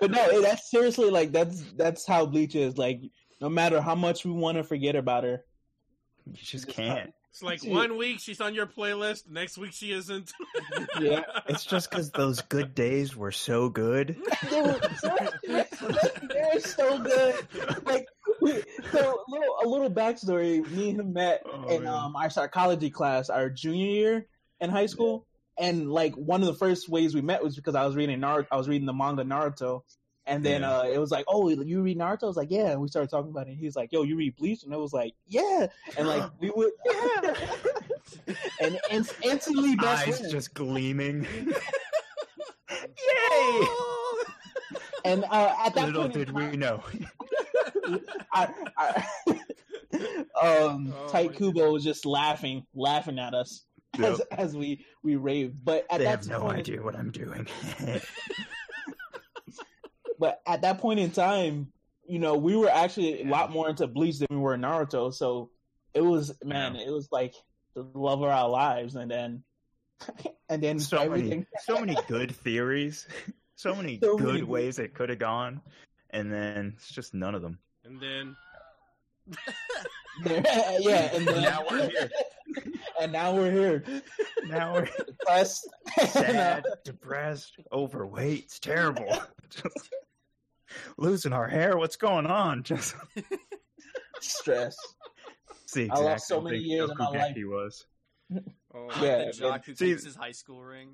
but no, that's seriously like that's that's how Bleach is. Like, no matter how much we want to forget about her, You just can't. It's like one week she's on your playlist, next week she isn't. (laughs) yeah, It's just because those good days were so good. they were, they were so good. Like, we, so little a little backstory. Me and him met Oh, in um our psychology class, our junior year in high school. And like one of the first ways we met was because I was reading Naruto. I was reading the manga Naruto, and then Yeah. uh, it was like, "Oh, you read Naruto?" I was like, "Yeah." And we started talking about it. He was like, "Yo, you read Bleach?" And I was like, "Yeah." And like we would, (gasps) yeah. and, and instantly best Eyes friends. just gleaming. (laughs) (laughs) Yay! (laughs) And uh, at that Little point, in did we know. I, I, (laughs) um, Oh, Tite Kubo was just laughing, laughing at us Yep. as, as we we raved. But at They that have no point, idea what I'm doing. (laughs) but at that point in time, you know, we were actually a lot more into Bleach than we were Naruto. So it was, man, it was like the love of our lives, and then, (laughs) and then so everything. many, so many good theories, so many So good many good- ways it could have gone, and then it's just none of them. And then (laughs) yeah, and then Now we're here. (laughs) and now we're here, Now we're (laughs) depressed, sad, depressed, overweight. It's terrible. Just losing our hair. What's going on? Just stress. see I exactly lost so many years of my life. He was. oh, Yeah. the jock who See- keeps his high school ring.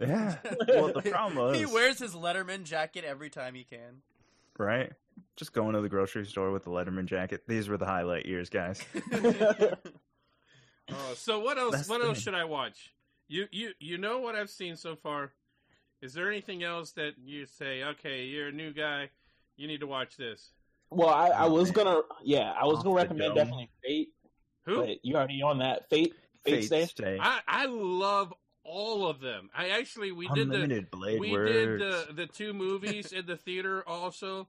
Yeah. Well, the problem was He wears his Letterman jacket every time he can. right. Just going to the grocery store with the Letterman jacket. These were the highlight years, guys. Oh, (laughs) so what else? That's what the else thing. should I watch? You you you know what I've seen so far. Is there anything else that you say? Okay, you're a new guy. You need to watch this. well, I, I Oh, was man. gonna, yeah, I was Off gonna recommend dome. definitely Fate, Who? but you already on that Fate. Fate, Fate Stay. stay. I I love all of them. I actually we did the blade we words. did the the two movies in the theater also.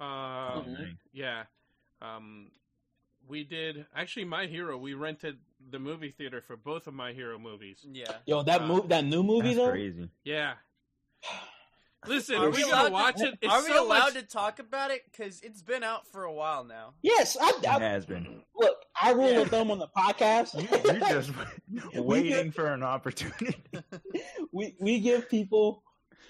Um, Oh, Mhm. yeah. Um, we did actually My Hero. We rented the movie theater for both of My Hero movies. Yeah. Yo, that Uh, move, that new movie That's though. crazy. Yeah. (sighs) Listen, Are are we we allowed gonna watch to, it? It's Are we so allowed much- to talk about it? Because it's been out for a while now. Yes, I, It I has been. look. I rule Yeah. of thumb on the podcast. You- You're just (laughs) waiting for an opportunity. (laughs) we we give people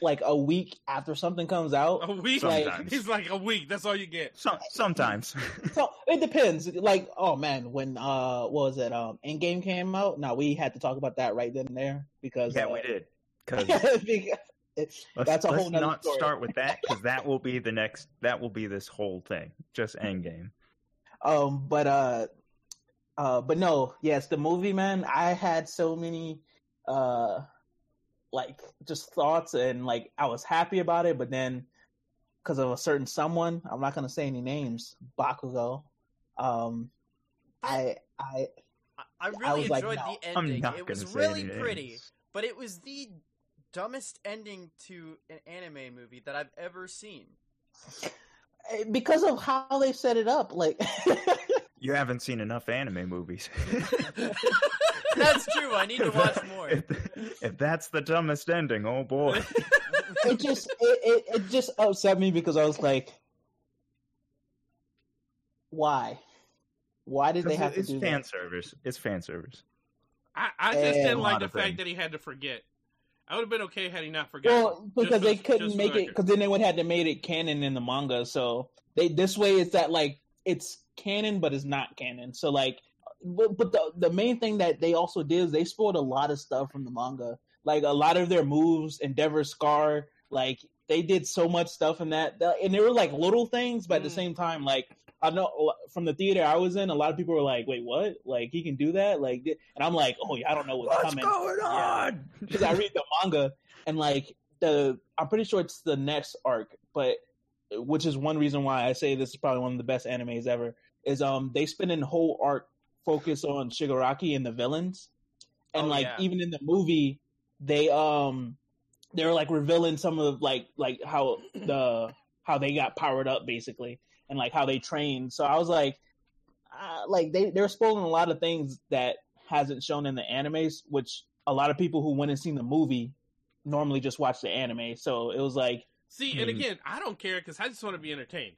like a week after something comes out. A week? Sometimes. He's like a week. That's all you get. Some, sometimes. (laughs) So it depends. Like, oh man, when uh, what was it? Um, Endgame came out. No, we had to talk about that right then and there because yeah, uh, we did. Because (laughs) because it's, let's, that's a let's whole not story. start with that because that will be the next. That will be this whole thing. Just Endgame. Um, but uh, uh, but no, yes, the movie, man. I had so many, uh, like just thoughts and like I was happy about it, but then because of a certain someone, I'm not gonna say any names, Bakugo. Um, I I I, I really was like, enjoyed no. the I'm ending. not It was say really any pretty, but it was the dumbest ending to an anime movie that I've ever seen. because of how they set it up, like You haven't seen enough anime movies. (laughs) (laughs) That's true. I need to watch more. If, if that's the dumbest ending, oh boy. (laughs) it just it, it, it just upset me because I was like, why? Why did they have to it's fan that? service. It's fan service. I, I just And- didn't like the fact things. that he had to forget. I would have been okay had he not forgotten. Well, because Just they for- couldn't make it, because then they would have to made it canon in the manga. So they this way it's that like it's canon, but it's not canon. So like, but, but the the main thing that they also did is they spoiled a lot of stuff from the manga. Like a lot of their moves, Endeavor Scar, like they did so much stuff in that, and they were like little things, but at the Mm. same time, like I know from the theater I was in, a lot of people were like, "Wait, what? Like he can do that?" Like, and I'm like, "Oh yeah, I don't know what's, What's coming." going on? (laughs) because I read the manga and like the I'm pretty sure it's the next arc, but which is one reason why I say this is probably one of the best animes ever. Is um they spend a whole arc focus on Shigaraki and the villains, and Oh, like yeah. even in the movie they um they're like revealing some of like like how the how they got powered up basically and like how they trained. So I was like, uh, like they they're spoiling a lot of things that hasn't shown in the animes, which a lot of people who went and seen the movie normally just watch the anime. So it was like, See, and Hmm. again, I don't care because I just want to be entertained.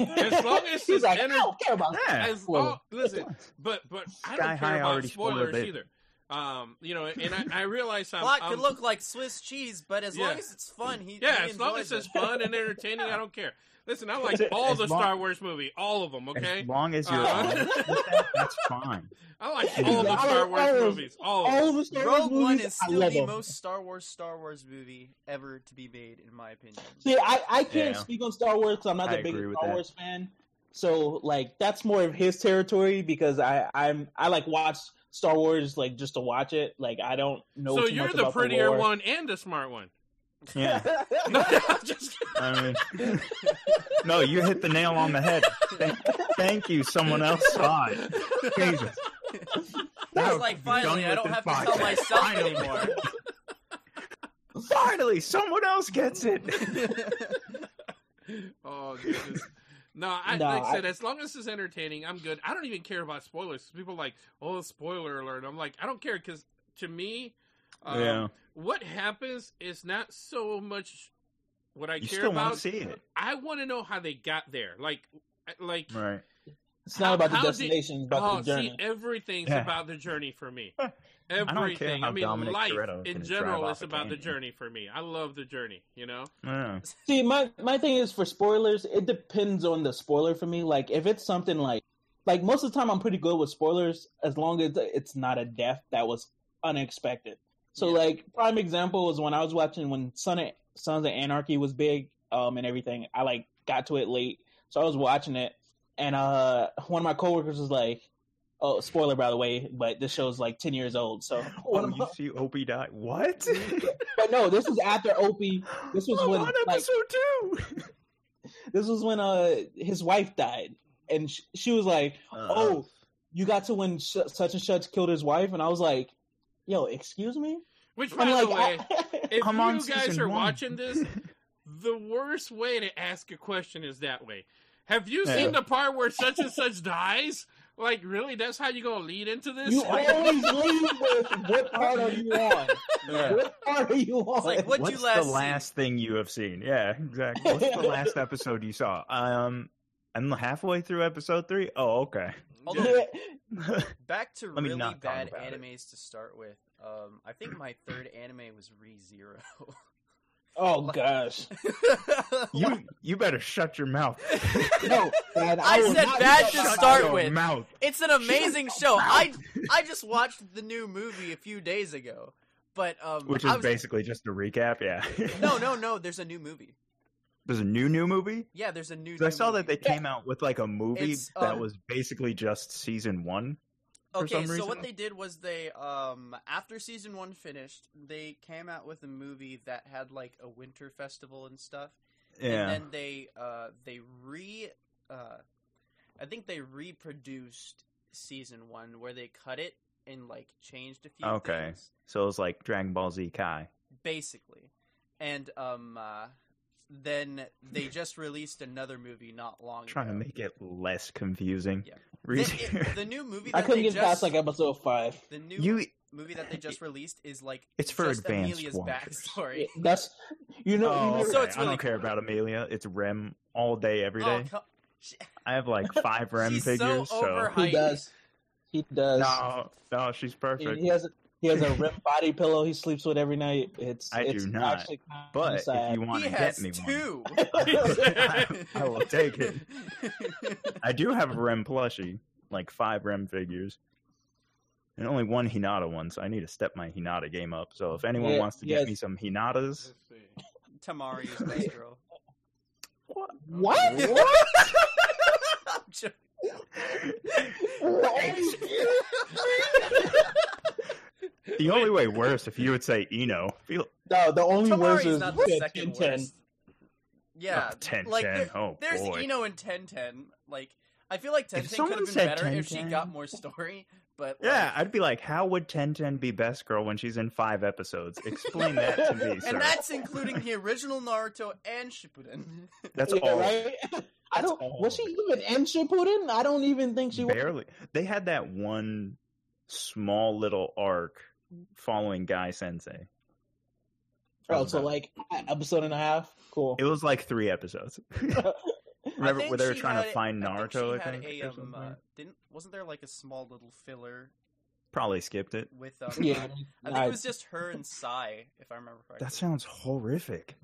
As long as (laughs) he's it's like, enter- I don't care about Yeah. As Spoiler. long, listen, but but I don't High care about spoilers either. Um, you know, and I, I realize (laughs) I'm, Plot I'm could look like Swiss cheese, but as long as it's fun, he yeah, he as long as it's it. fun and (laughs) entertaining, I don't care. Listen, I like As all the long- Star Wars movie, all of them. Okay, As long as you're Uh, honest with (laughs) that, that's fine. I like all the Star Wars all movies, all of them. all of the Star Wars Rogue One movies, is still the them. most Star Wars Star Wars movie ever to be made, in my opinion. See, I, I can't Yeah. speak on Star Wars because I'm not I the biggest Star that. Wars fan. So like that's more of his territory because I I'm I like watch Star Wars like just to watch it. Like I don't know. So too you're much the about prettier lore. one and the smart one. Yeah. (laughs) No, I mean, no, you hit the nail on the head. Thank, thank you. Someone else saw it. Jesus. (laughs) It's Now, like finally, I don't have to tell myself Finally. anymore. Finally, someone else gets it. (laughs) oh goodness. No, I, No, like I said, I- as long as it's entertaining, I'm good. I don't even care about spoilers. People are like, oh, spoiler alert. I'm like, I don't care because to me, um, Yeah. what happens is not so much what I You care still about. see it, I want to know how they got there. Like, like right? It's not How- about the how did- destination, it's about oh, the journey. see, everything's Yeah. about the journey for me. (laughs) Everything. I, how mean, Dominic life Toretto in general is about the journey for me. I love the journey. You know. Yeah. (laughs) See, my my thing is for spoilers. It depends on the spoiler for me. Like if it's something like like most of the time, I'm pretty good with spoilers as long as it's not a death that was unexpected. So Yeah. like prime example is when I was watching when Son of, Sons of Anarchy was big um and everything. I like got to it late, so I was watching it, and uh one of my coworkers was like. Oh, spoiler by the way, but this show's like ten years old. So, Oh, you my- see Opie die? What? (laughs) but no, this was after Opie. This was I'm when on like, two. (laughs) this was when uh his wife died, and sh- she was like, "Oh, you got to when sh- such and such killed his wife," and I was like, "Yo, excuse me." Which, by I'm the like, way, I- (laughs) if I'm you on guys are one. watching this, (laughs) the worst way to ask a question is that way. Have you Yeah. seen the part where such and such dies? Like, really? That's how you gonna lead into this? you always leave with what part are you on? Yeah. What part are you on? It's like, what- What'd What's you last the see? last thing you have seen? Yeah, exactly. What's the (laughs) last episode you saw? Um, I'm halfway through episode three. Oh, okay. Although, (laughs) back to Let me really not talk bad about it. animes to start with. Um, I think my third anime was ReZero. Oh (laughs) gosh, (laughs) you you better shut your mouth. no, man, I will said not bad do to that. start your with. Mouth. it's an amazing show. I I just watched the new movie a few days ago, but um, Which I is was- basically just a recap. Yeah. no, no, no. There's a new movie. There's a new new movie. Yeah, there's a new. I new saw that they came out with like a movie It's, that um, was basically just season one. for Okay, some so reason. what they did was they um after season one finished, they came out with a movie that had like a winter festival and stuff. Yeah. And then they uh they re uh I think they reproduced season one where they cut it and like changed a few things. Okay. things. so it was like Dragon Ball Z Kai. Basically. And um uh then (laughs) they just released another movie not long trying to make it less confusing. Yeah. (laughs) The, it- the new movie I that couldn't they get just past like episode five. the new you movie that they just released is like It's for just advanced Amelia's watchers. backstory. That's you know. oh, you know okay. So it's I don't care cool. about Amelia. It's Rem all day, every oh, day. Oh, co- she- I have like (laughs) five Rem figures. so So, he does. He does. no, no, she's He, perfect. he has a, he has a (laughs) Rem body pillow he sleeps with every night. It's I do it's not, actually kinda if sad. you want He to has get me two. one, (laughs) I, (laughs) I will take it. I do have a Rem plushie, like five Rem figures, and only one Hinata one. So I need to step my Hinata game up. So if anyone Yeah, wants to get yes. me some Hinatas, Let's see. Temari is best girl. what? I'm joking. The only way worse if you would say Ino. Feel no, the only worst is not the yeah, second 10, worst. Yeah, Oh, 10, like 10. there- Oh, there's boy. Ino in Ten Ten. Like I feel like Ten Ten could someone have been said better if she got more story. But Yeah, I'd be like, how would Ten Ten be best girl when she's in five episodes? Explain that to me, (laughs) sir. and that's including the original Naruto and Shippuden. (laughs) That's Yeah, all. right. (laughs) I don't. all Was she even in Shippuden? I don't even think she was. Barely. They had that one small little arc following Guy Sensei. Oh, so like episode and a half. Cool. It was like three episodes. (laughs) (laughs) Remember think where they were trying to it- find I think Naruto? I had think. a, or um, something? uh, didn't wasn't there like a small little filler Probably skipped it. with um, (laughs) yeah, I think it was just her and Sai, if I remember correctly. That sounds horrific.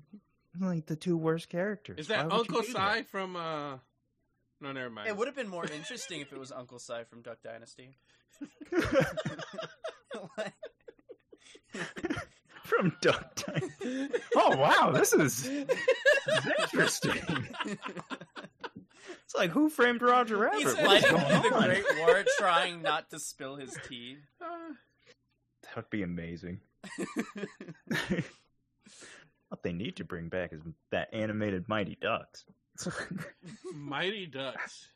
Like the two worst characters. Is that Why would you Uncle do Sai from? uh No, never mind. It would have been more interesting if it was Uncle Si from Duck Dynasty. that? From Duck Dynasty. Oh wow, this is, this is interesting. It's like Who Framed Roger Rabbit? He's What is fighting going the on? Great War, trying not to spill his tea. Uh, That would be amazing. what they need to bring back is that animated Mighty Ducks. Mighty Ducks.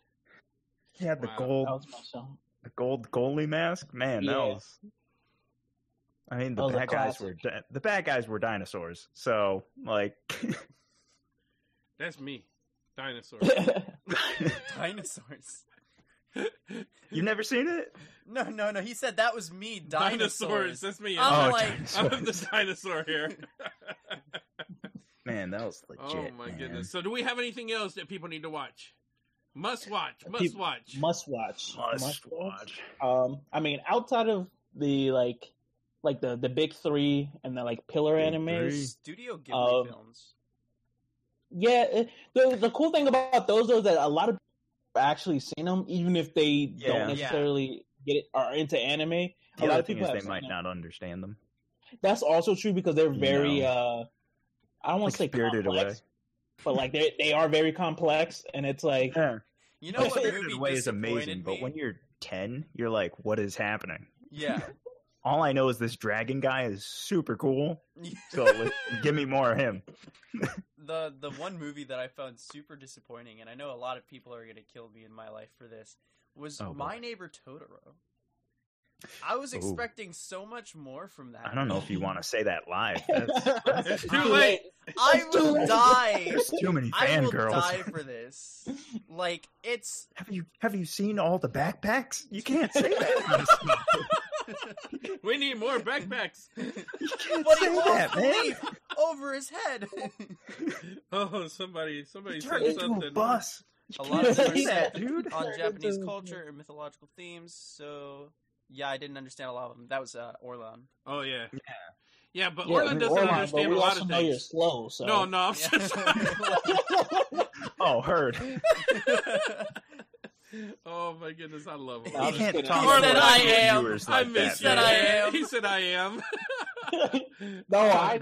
he had the Wow. gold, that was my show. the gold goalie mask. Man, that was. I mean, the That was a bad guys were di- the bad guys were dinosaurs. So, like, (laughs) That's me. Dinosaurs. (laughs) (laughs) Dinosaurs. you've never seen it? No, no, no. He said that was me. Dinosaurs. Dinosaurs. That's me. I'm I'm, like- dinosaurs. I'm the dinosaur here. man, that was legit. oh my man. goodness. So, do we have anything else that people need to watch? Must watch. Must Peop- watch. Must watch. Must watch. Um, I mean, outside of the like, like the the big three and the like pillar Big animes. three. Studio Ghibli Um, films. Yeah, it, the the cool thing about those though is that a lot of people have actually seen them, even if they Yeah. don't Yeah. necessarily get it are into anime. The a lot of thing people is they might seen not understand them. them. That's also true because they're very. No. uh I don't want Like to say Spirited complex, Away. but like they they are very complex, and it's like (laughs) Yeah. You know what Spirited Away is amazing, me? but when you're ten, you're like, what is happening? yeah, (laughs) All I know is this dragon guy is super cool. So (laughs) give me more of him. (laughs) the the one movie that I found super disappointing, and I know a lot of people are gonna kill me in my life for this, was Oh, My boy. Neighbor Totoro. I was Ooh. expecting so much more from that. I don't know if you want to say that live. (laughs) That's, It's too late. I It's too will late. die. there's too many fangirls. I will fangirls. die for this. Like it's Have you have you seen all the backpacks? You can't say that. On this podcast. We need more backpacks. (laughs) You can't but he say that, man. over his head. (laughs) Oh, somebody, somebody Turn said into something. a bus. A lot of say that, (laughs) dude. on Japanese culture and mythological themes. So yeah, I didn't understand a lot of them. That was uh, Orlan. Oh yeah, Yeah. yeah, but Yeah, Orland doesn't Orlan, but understand we a lot also of know you're things. slow. So No, no, I'm Yeah. just. Oh, heard. (laughs) oh my goodness, I love No, You I'm Orland. just can't talk He about said, "I am. viewers I like missed said that. I am. (laughs) He said I am. (laughs) no, I. I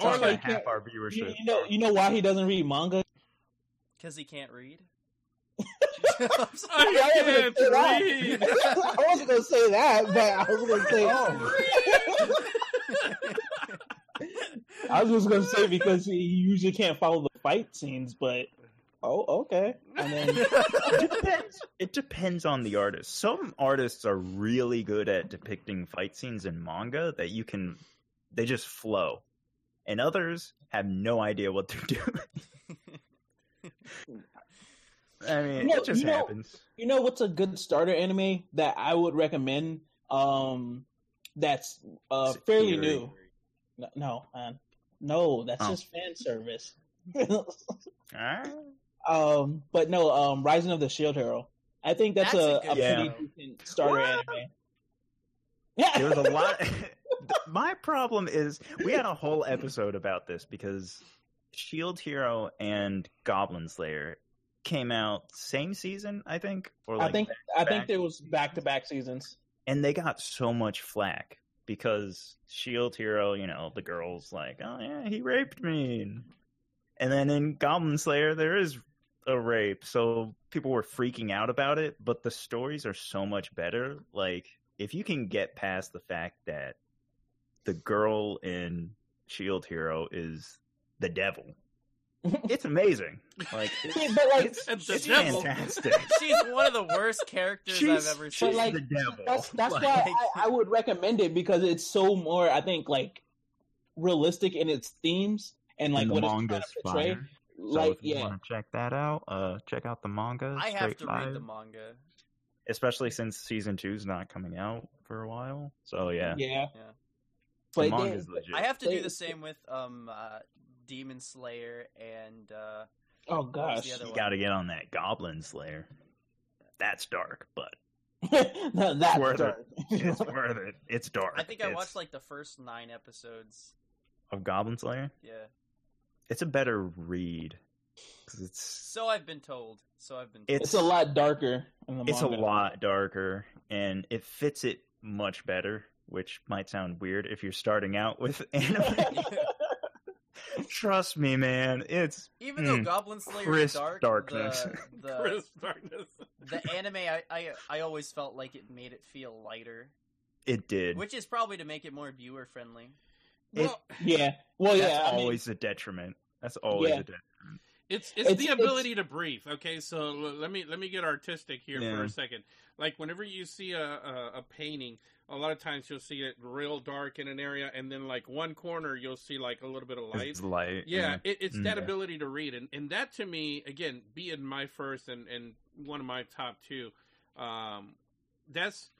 Talk Orland- about half our you, viewership. you know, you know why he doesn't read manga? Because he can't read. I I can't wasn't gonna say read. I wasn't gonna say that, but I was gonna say. Oh. I was just gonna say because he usually can't follow the fight scenes, but oh, okay. And then (laughs) it depends. It depends on the artist. Some artists are really good at depicting fight scenes in manga that you can they just flow. And others have no idea what they're (laughs) doing. I mean, You know- it just you know- happens. You know what's a good starter anime that I would recommend? Um, that's uh fairly Sekiro. new. No, no, man, no, that's Oh. just fan service. (laughs) Alright. Um, but no, um, Rising of the Shield Hero. I think that's, That's a a, good a Yeah. pretty decent starter What? anime. Yeah, There was a lot. (laughs) (laughs) My problem is we had a whole episode about this because Shield Hero and Goblin Slayer came out same season, I think, or like I think I think there was back to back seasons. and they got so much flack because Shield Hero, you know, the girls like, oh yeah, he raped me, and then in Goblin Slayer there is a rape, so people were freaking out about it. But the stories are so much better. Like if you can get past the fact that the girl in Shield Hero is the devil, (laughs) it's amazing. Like it's, but like, It's the it's devil. fantastic. (laughs) She's one of the worst characters I've She's- ever she's seen. like, the devil. that's that's Like- why I, I would recommend it because it's so more I think like realistic in its themes and like and the what it's trying to portray. fire. So if you yeah, want to check that out, uh, check out the manga. I have Straight to read the manga. especially since season two's not coming out for a while. So yeah, yeah. Yeah. the But manga's they- legit. I have to do the same with um uh, Demon Slayer and uh, oh gosh, you got to get on that Goblin Slayer. That's dark, but (laughs) no, that's worth it. dark. (laughs) it's worth it. It's dark. I think I It's- watched like the first nine episodes. of Goblin Slayer. Yeah. It's a better read 'Cause it's So I've been told. So I've been. Told. It's a lot darker. In the it's a lot darker and it fits it much better. Which might sound weird if you're starting out with (laughs) anime. (laughs) Trust me, man. It's Even though Mm. Goblin Slayer is dark, darkness. the (laughs) the, Chris Darkness. the anime I, I I always felt like it made it feel lighter, it did. which is probably to make it more viewer friendly. It- Well, Yeah. Well, That's yeah. I mean, always a detriment. That's always Yeah. a detriment. It's it's, It's- the it's- ability to breathe. Okay, so l- let me let me get artistic here for a second. Like whenever you see a, a a painting, a lot of times you'll see it real dark in an area, and then like one corner you'll see like a little bit of light. It's light. Yeah, it, it's Mm. that Yeah. ability to read, and and that to me, again, being my first and and one of my top two, um, that's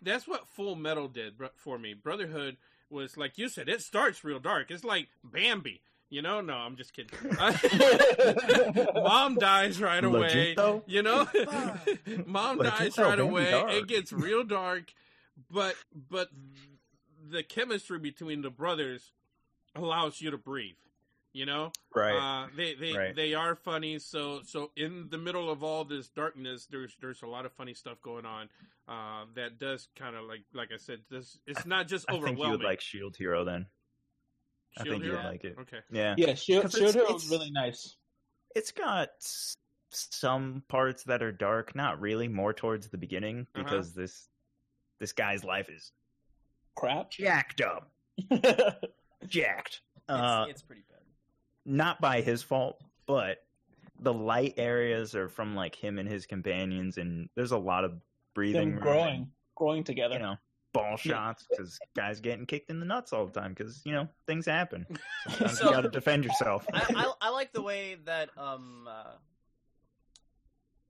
that's what Full Metal did for me. Brotherhood was like you said, it starts real dark. It's like Bambi, you know? No, I'm just kidding. (laughs) (laughs) Mom dies right away. Legit, though? You know, (laughs) mom Legit, dies though, right away. dark. It gets real dark, but but the chemistry between the brothers allows you to breathe. You know, Right. uh, they they Right. they are funny. So so in the middle of all this darkness, there's there's a lot of funny stuff going on. Uh, that does kind of like like I said, this it's not just I think overwhelming. you would like Shield Hero then. I Shield think you would like it. Okay. Yeah. yeah. Shield, 'Cause Shield it's- Hero is really nice. It's got some parts that are dark, not really, more towards the beginning Uh-huh. because this this guy's life is Crap. jacked up. (laughs) Jacked. It's, Uh, it's pretty bad. not by his fault, but the light areas are from like him and his companions, and there's a lot of breathing, Them growing, growing together. you know, ball shots because guys getting kicked in the nuts all the time because you know things happen. (laughs) Sometimes So- you got to defend yourself. I, I I like the way that um. Uh,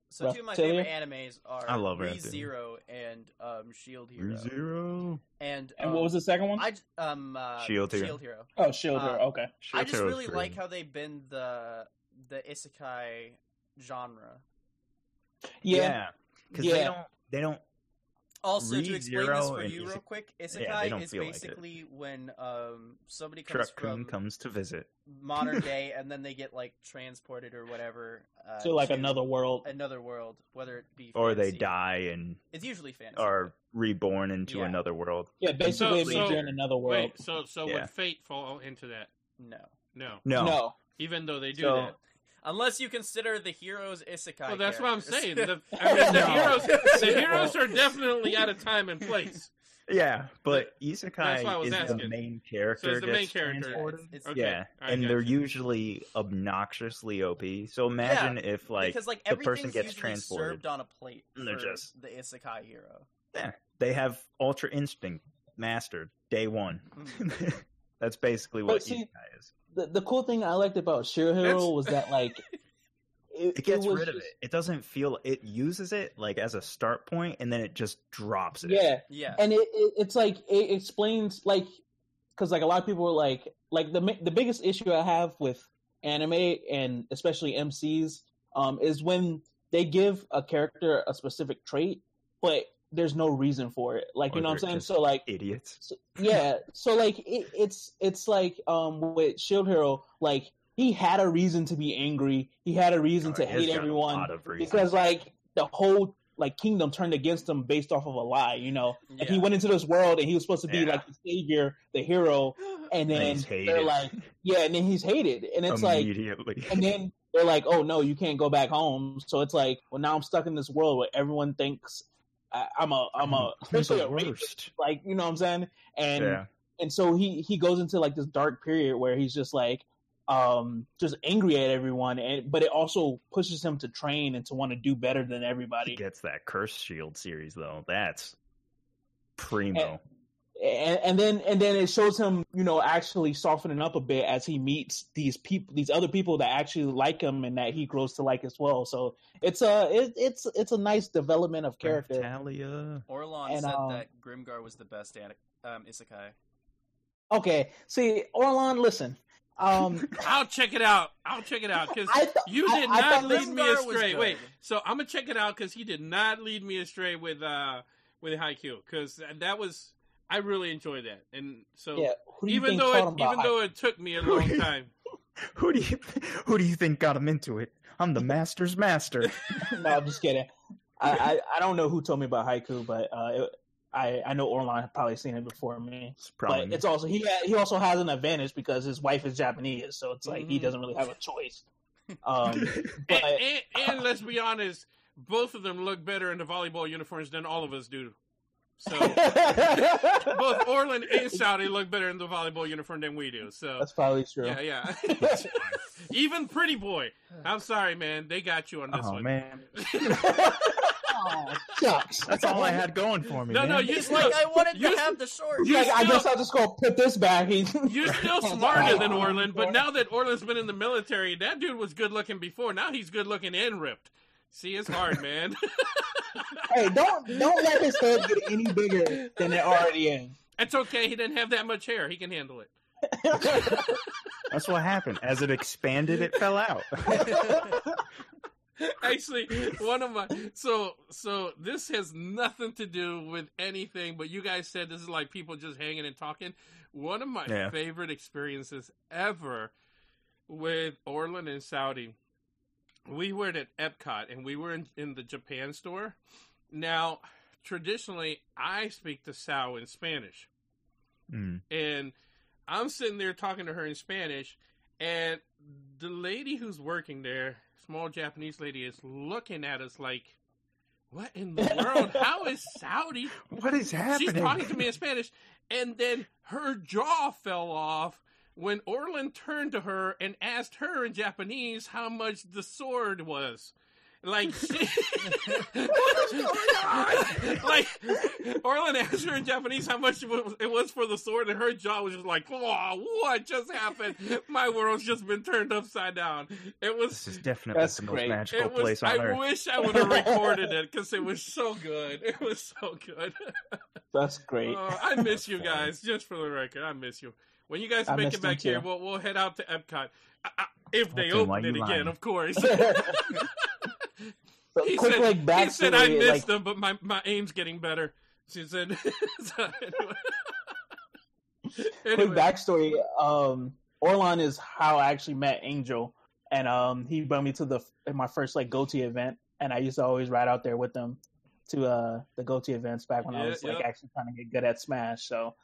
so two of my Reptilia? favorite animes are I love Re Zero and um, Shield Hero. Zero. And And um, what was the second one? I um uh, Shield Hero. Shield Hero. oh, Shield uh, Hero. Okay. I just Hero's really great. like how they bend the the isekai genre. Yeah. because Yeah. they don't they don't Also, to explain this for you real quick, they isekai don't is feel like basically when um somebody comes truck-kun from comes to visit. modern (laughs) day and then they get like transported or whatever uh, So like to another world. another world, whether it be Or they die and It's usually fantasy. or reborn into Yeah. another world. Yeah, basically So- it means so- you're in another world. Wait, so so Yeah. would Fate fall into that? no, No, No, no. even though they do So- that. Unless you consider the heroes isekai. Well, that's what I'm saying. The, (laughs) I mean, the heroes, the (laughs) heroes are definitely out of time and place. Yeah, but That's isekai was is the asking. main So character. it's the main character. It's- it's- Okay. Yeah, I and they're you. usually obnoxiously OP. So imagine if like because like the person gets usually transported. served on a plate for And they're just- the isekai hero. yeah, they have ultra instinct mastered day one. Mm. (laughs) That's basically But what see- isekai is. The, the cool thing I liked about Shield Hero That's- was that like (laughs) It gets was rid of it. It doesn't feel. It uses it like as a start point, and then it just drops it. Yeah, Yeah. and it, it it's like it explains like because like a lot of people are like like the the biggest issue I have with anime and especially MCs um is when they give a character a specific trait, but there's no reason for it. Like you know what I'm saying? So like idiots. so, yeah, so like it, it's it's like um with Shield Hero, like he had a reason to be angry. He had a reason to hate everyone because like the whole like kingdom turned against him based off of a lie, you know. And he went into this world and he was supposed to be Yeah. like the savior, the hero, and then he's they're like, yeah, and then he's hated, and it's like, and then they're like, oh no, you can't go back home. So it's like, well, now I'm stuck in this world where everyone thinks I, I'm a, I'm a, (laughs) especially a rapist, like you know what I'm saying, and yeah. and so he he goes into like this dark period where he's just like um just angry at everyone and but it also pushes him to train and to want to do better than He everybody gets that Curse Shield series though. That's primo. And, and then and then it shows him you know actually softening up a bit as he meets these people these other people that actually like him and that he grows to like as well so it's a it, it's it's a nice development of character Talia. Orlon And, said um, that Grimgar was the best an- um, isekai. okay see orlon listen um (laughs) I'll check it out. I'll check it out because th- you did I not thought lead me Grimgar was astray. Wait, so I'm gonna check it out because he did not lead me astray with uh with Haikyuu because that was I really enjoyed that, and so yeah who do you even think though it him about even though it took me a long time. (laughs) Who do you who do you think got him into it? I'm the master's master. (laughs) (laughs) no, I'm just kidding. I, I, I don't know who told me about Haikyuu, but uh, it, I I know Orlon had probably seen it before me. It's probably but it's also he he also has an advantage because his wife is Japanese, so it's like he Mhm. doesn't really have a choice. Um, and, but and, and let's be honest, both of them look better in the volleyball uniforms than all of us do. So (laughs) both Orland and Saudi look better in the volleyball uniform than we do. So that's probably true. yeah, yeah. (laughs) Even Pretty Boy. I'm sorry, man. They got you on this oh one. man, (laughs) oh, shucks. that's all I had going for me. No, man. no, you He's still, like, I wanted you- to have the shorts. He's like, I guess I'll just go put this back. He- You're still smarter than Orland, but now that Orland's been in the military, that dude was good looking before. Now he's good looking and ripped. See, it's hard, man. (laughs) hey, don't don't let his head get any bigger than it already is. it's okay. He didn't have that much hair. He can handle it. (laughs) That's what happened. As it expanded, it fell out. (laughs) Actually, one of my so so this has nothing to do with anything, but you guys said this is like people just hanging and talking. One of my Yeah. favorite experiences ever with Orland and Saudi. We were at Epcot and we were in, in the Japan store. Now, traditionally, I speak to Sao in Spanish Mm. and I'm sitting there talking to her in Spanish, and the lady who's working there, small Japanese lady, is looking at us like, "What in the world? (laughs) How is Saudi?" What is happening? She's talking to me in Spanish, and then her jaw fell off when Orland turned to her and asked her in Japanese how much the sword was. Like, she, (laughs) like Orland asked her in Japanese how much it was, for the sword, and her jaw was just like, "Oh, what just happened? My world's just been turned upside down." It was This is definitely the most great. magical it was. place on I earth. wish I would have recorded it because it was so good. It was so good. That's great. Oh, I miss you guys. Just for the record, I miss you. When you guys I make it back here, we'll we'll head out to Epcot I, I, if they open it again, lying? of course. (laughs) So (laughs) he quick said, like he said I missed like, them, but my my aim's getting better. She said. (laughs) so, anyway. quick backstory. Um, Orlon is how I actually met Angel, and um, he brought me to the my first like GOTY event, and I used to always ride out there with them to uh the GOTY events back when I Yeah, was like actually trying to get good at Smash. So,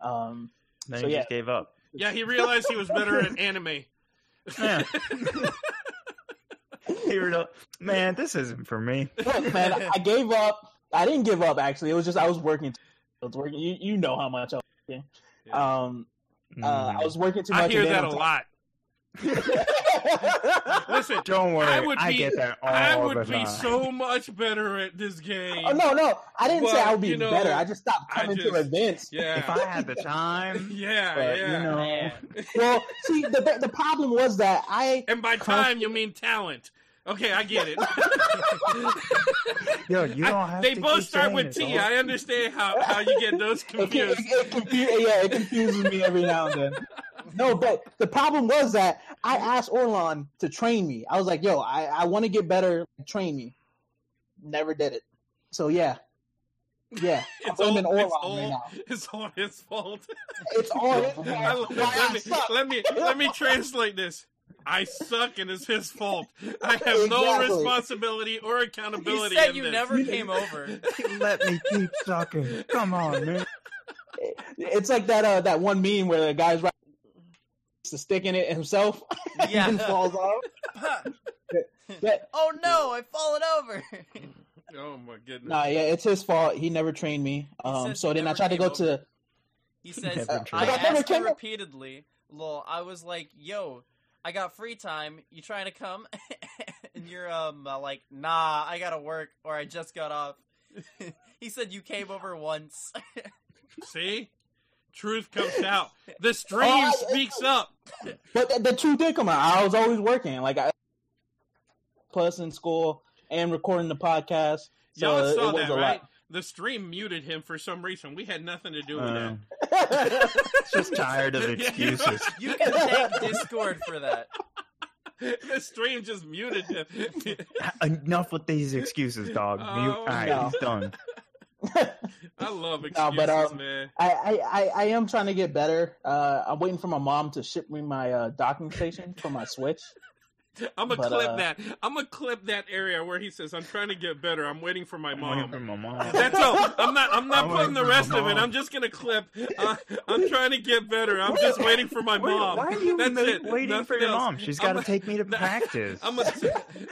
um, Then So, he yeah. just gave up. Yeah, he realized he was better at anime. Yeah. (laughs) He real- Man, this isn't for me. look, man, I gave up. I didn't give up. Actually, it was just I was working. I was working. You, you know how much I was working. Yeah. Um, uh, I was working too I hear that a lot. Listen, (laughs) Don't worry, I I, would be- get that all I the would be time. so much better at this game. Oh no, no, I didn't say I would be you know, better. I just stopped coming just- to events. Yeah. If I had the time, (laughs) yeah, but yeah. you know, Man. Well, see, the the problem was that I And by time you mean talent. Okay, I get it. (laughs) yo, you don't have they to both keep start with it, T. dog. I understand how, how you get those (laughs) it, it, confused. it, confu- yeah, it confuses me every now and then. No, but the problem was that I asked Orlon to train me. I was like, "Yo, I, I want to get better. Train me." Never did it. So yeah, yeah, (laughs) I'm It's all, blaming it's, Orlon all, right now. it's all his fault. It's all his fault. Let, me, let me let me translate this. I suck and it's his fault. I have no responsibility or accountability. He said in you this. never came over. (laughs) Let me keep sucking. Come on, man. It's like that uh, that one meme where the guy's right to stick in it himself (laughs) Yeah. and falls off. (laughs) That- oh no, I've fallen over. Oh my goodness. Nah, yeah, it's his fault. He never trained me. Um, so then I tried to came go to. He says, Never I tried. I asked him repeatedly, lol, I was like, yo, I got free time, you trying to come? (laughs) and you're, um, uh, like, nah, I gotta work, or I just got off. (laughs) he said you came over once. (laughs) See? Truth comes out. The stream Oh, I- speaks up. But the, the truth did come out. I was always working. Like I plus in school and recording the podcast. So Y'all it, saw it was that, a right? The stream muted him for some reason. We had nothing to do with Um, lot. (laughs) just tired of (laughs) excuses. you can thank Discord for that. that. (laughs) the stream just muted him. Enough with these excuses, dog. Oh, Mute. All right, no. he's done. I love excuses, No, but, um, man. I, I, I, I am trying to get better. Uh, I'm waiting for my mom to ship me my uh, docking station for my Switch. (laughs) I'm gonna but, clip uh, that. I'm gonna clip that area where he says, "I'm trying to get better. I'm waiting for my I'm waiting for mom." my mom. (laughs) That's all. I'm not. I'm not I'm putting the rest of it. I'm just gonna clip. Uh, I'm trying to get better. I'm just waiting for my Wait, mom. why are you That's ma- it. waiting for your else. mom? She's I'm got to take me to (laughs) practice. I'm gonna.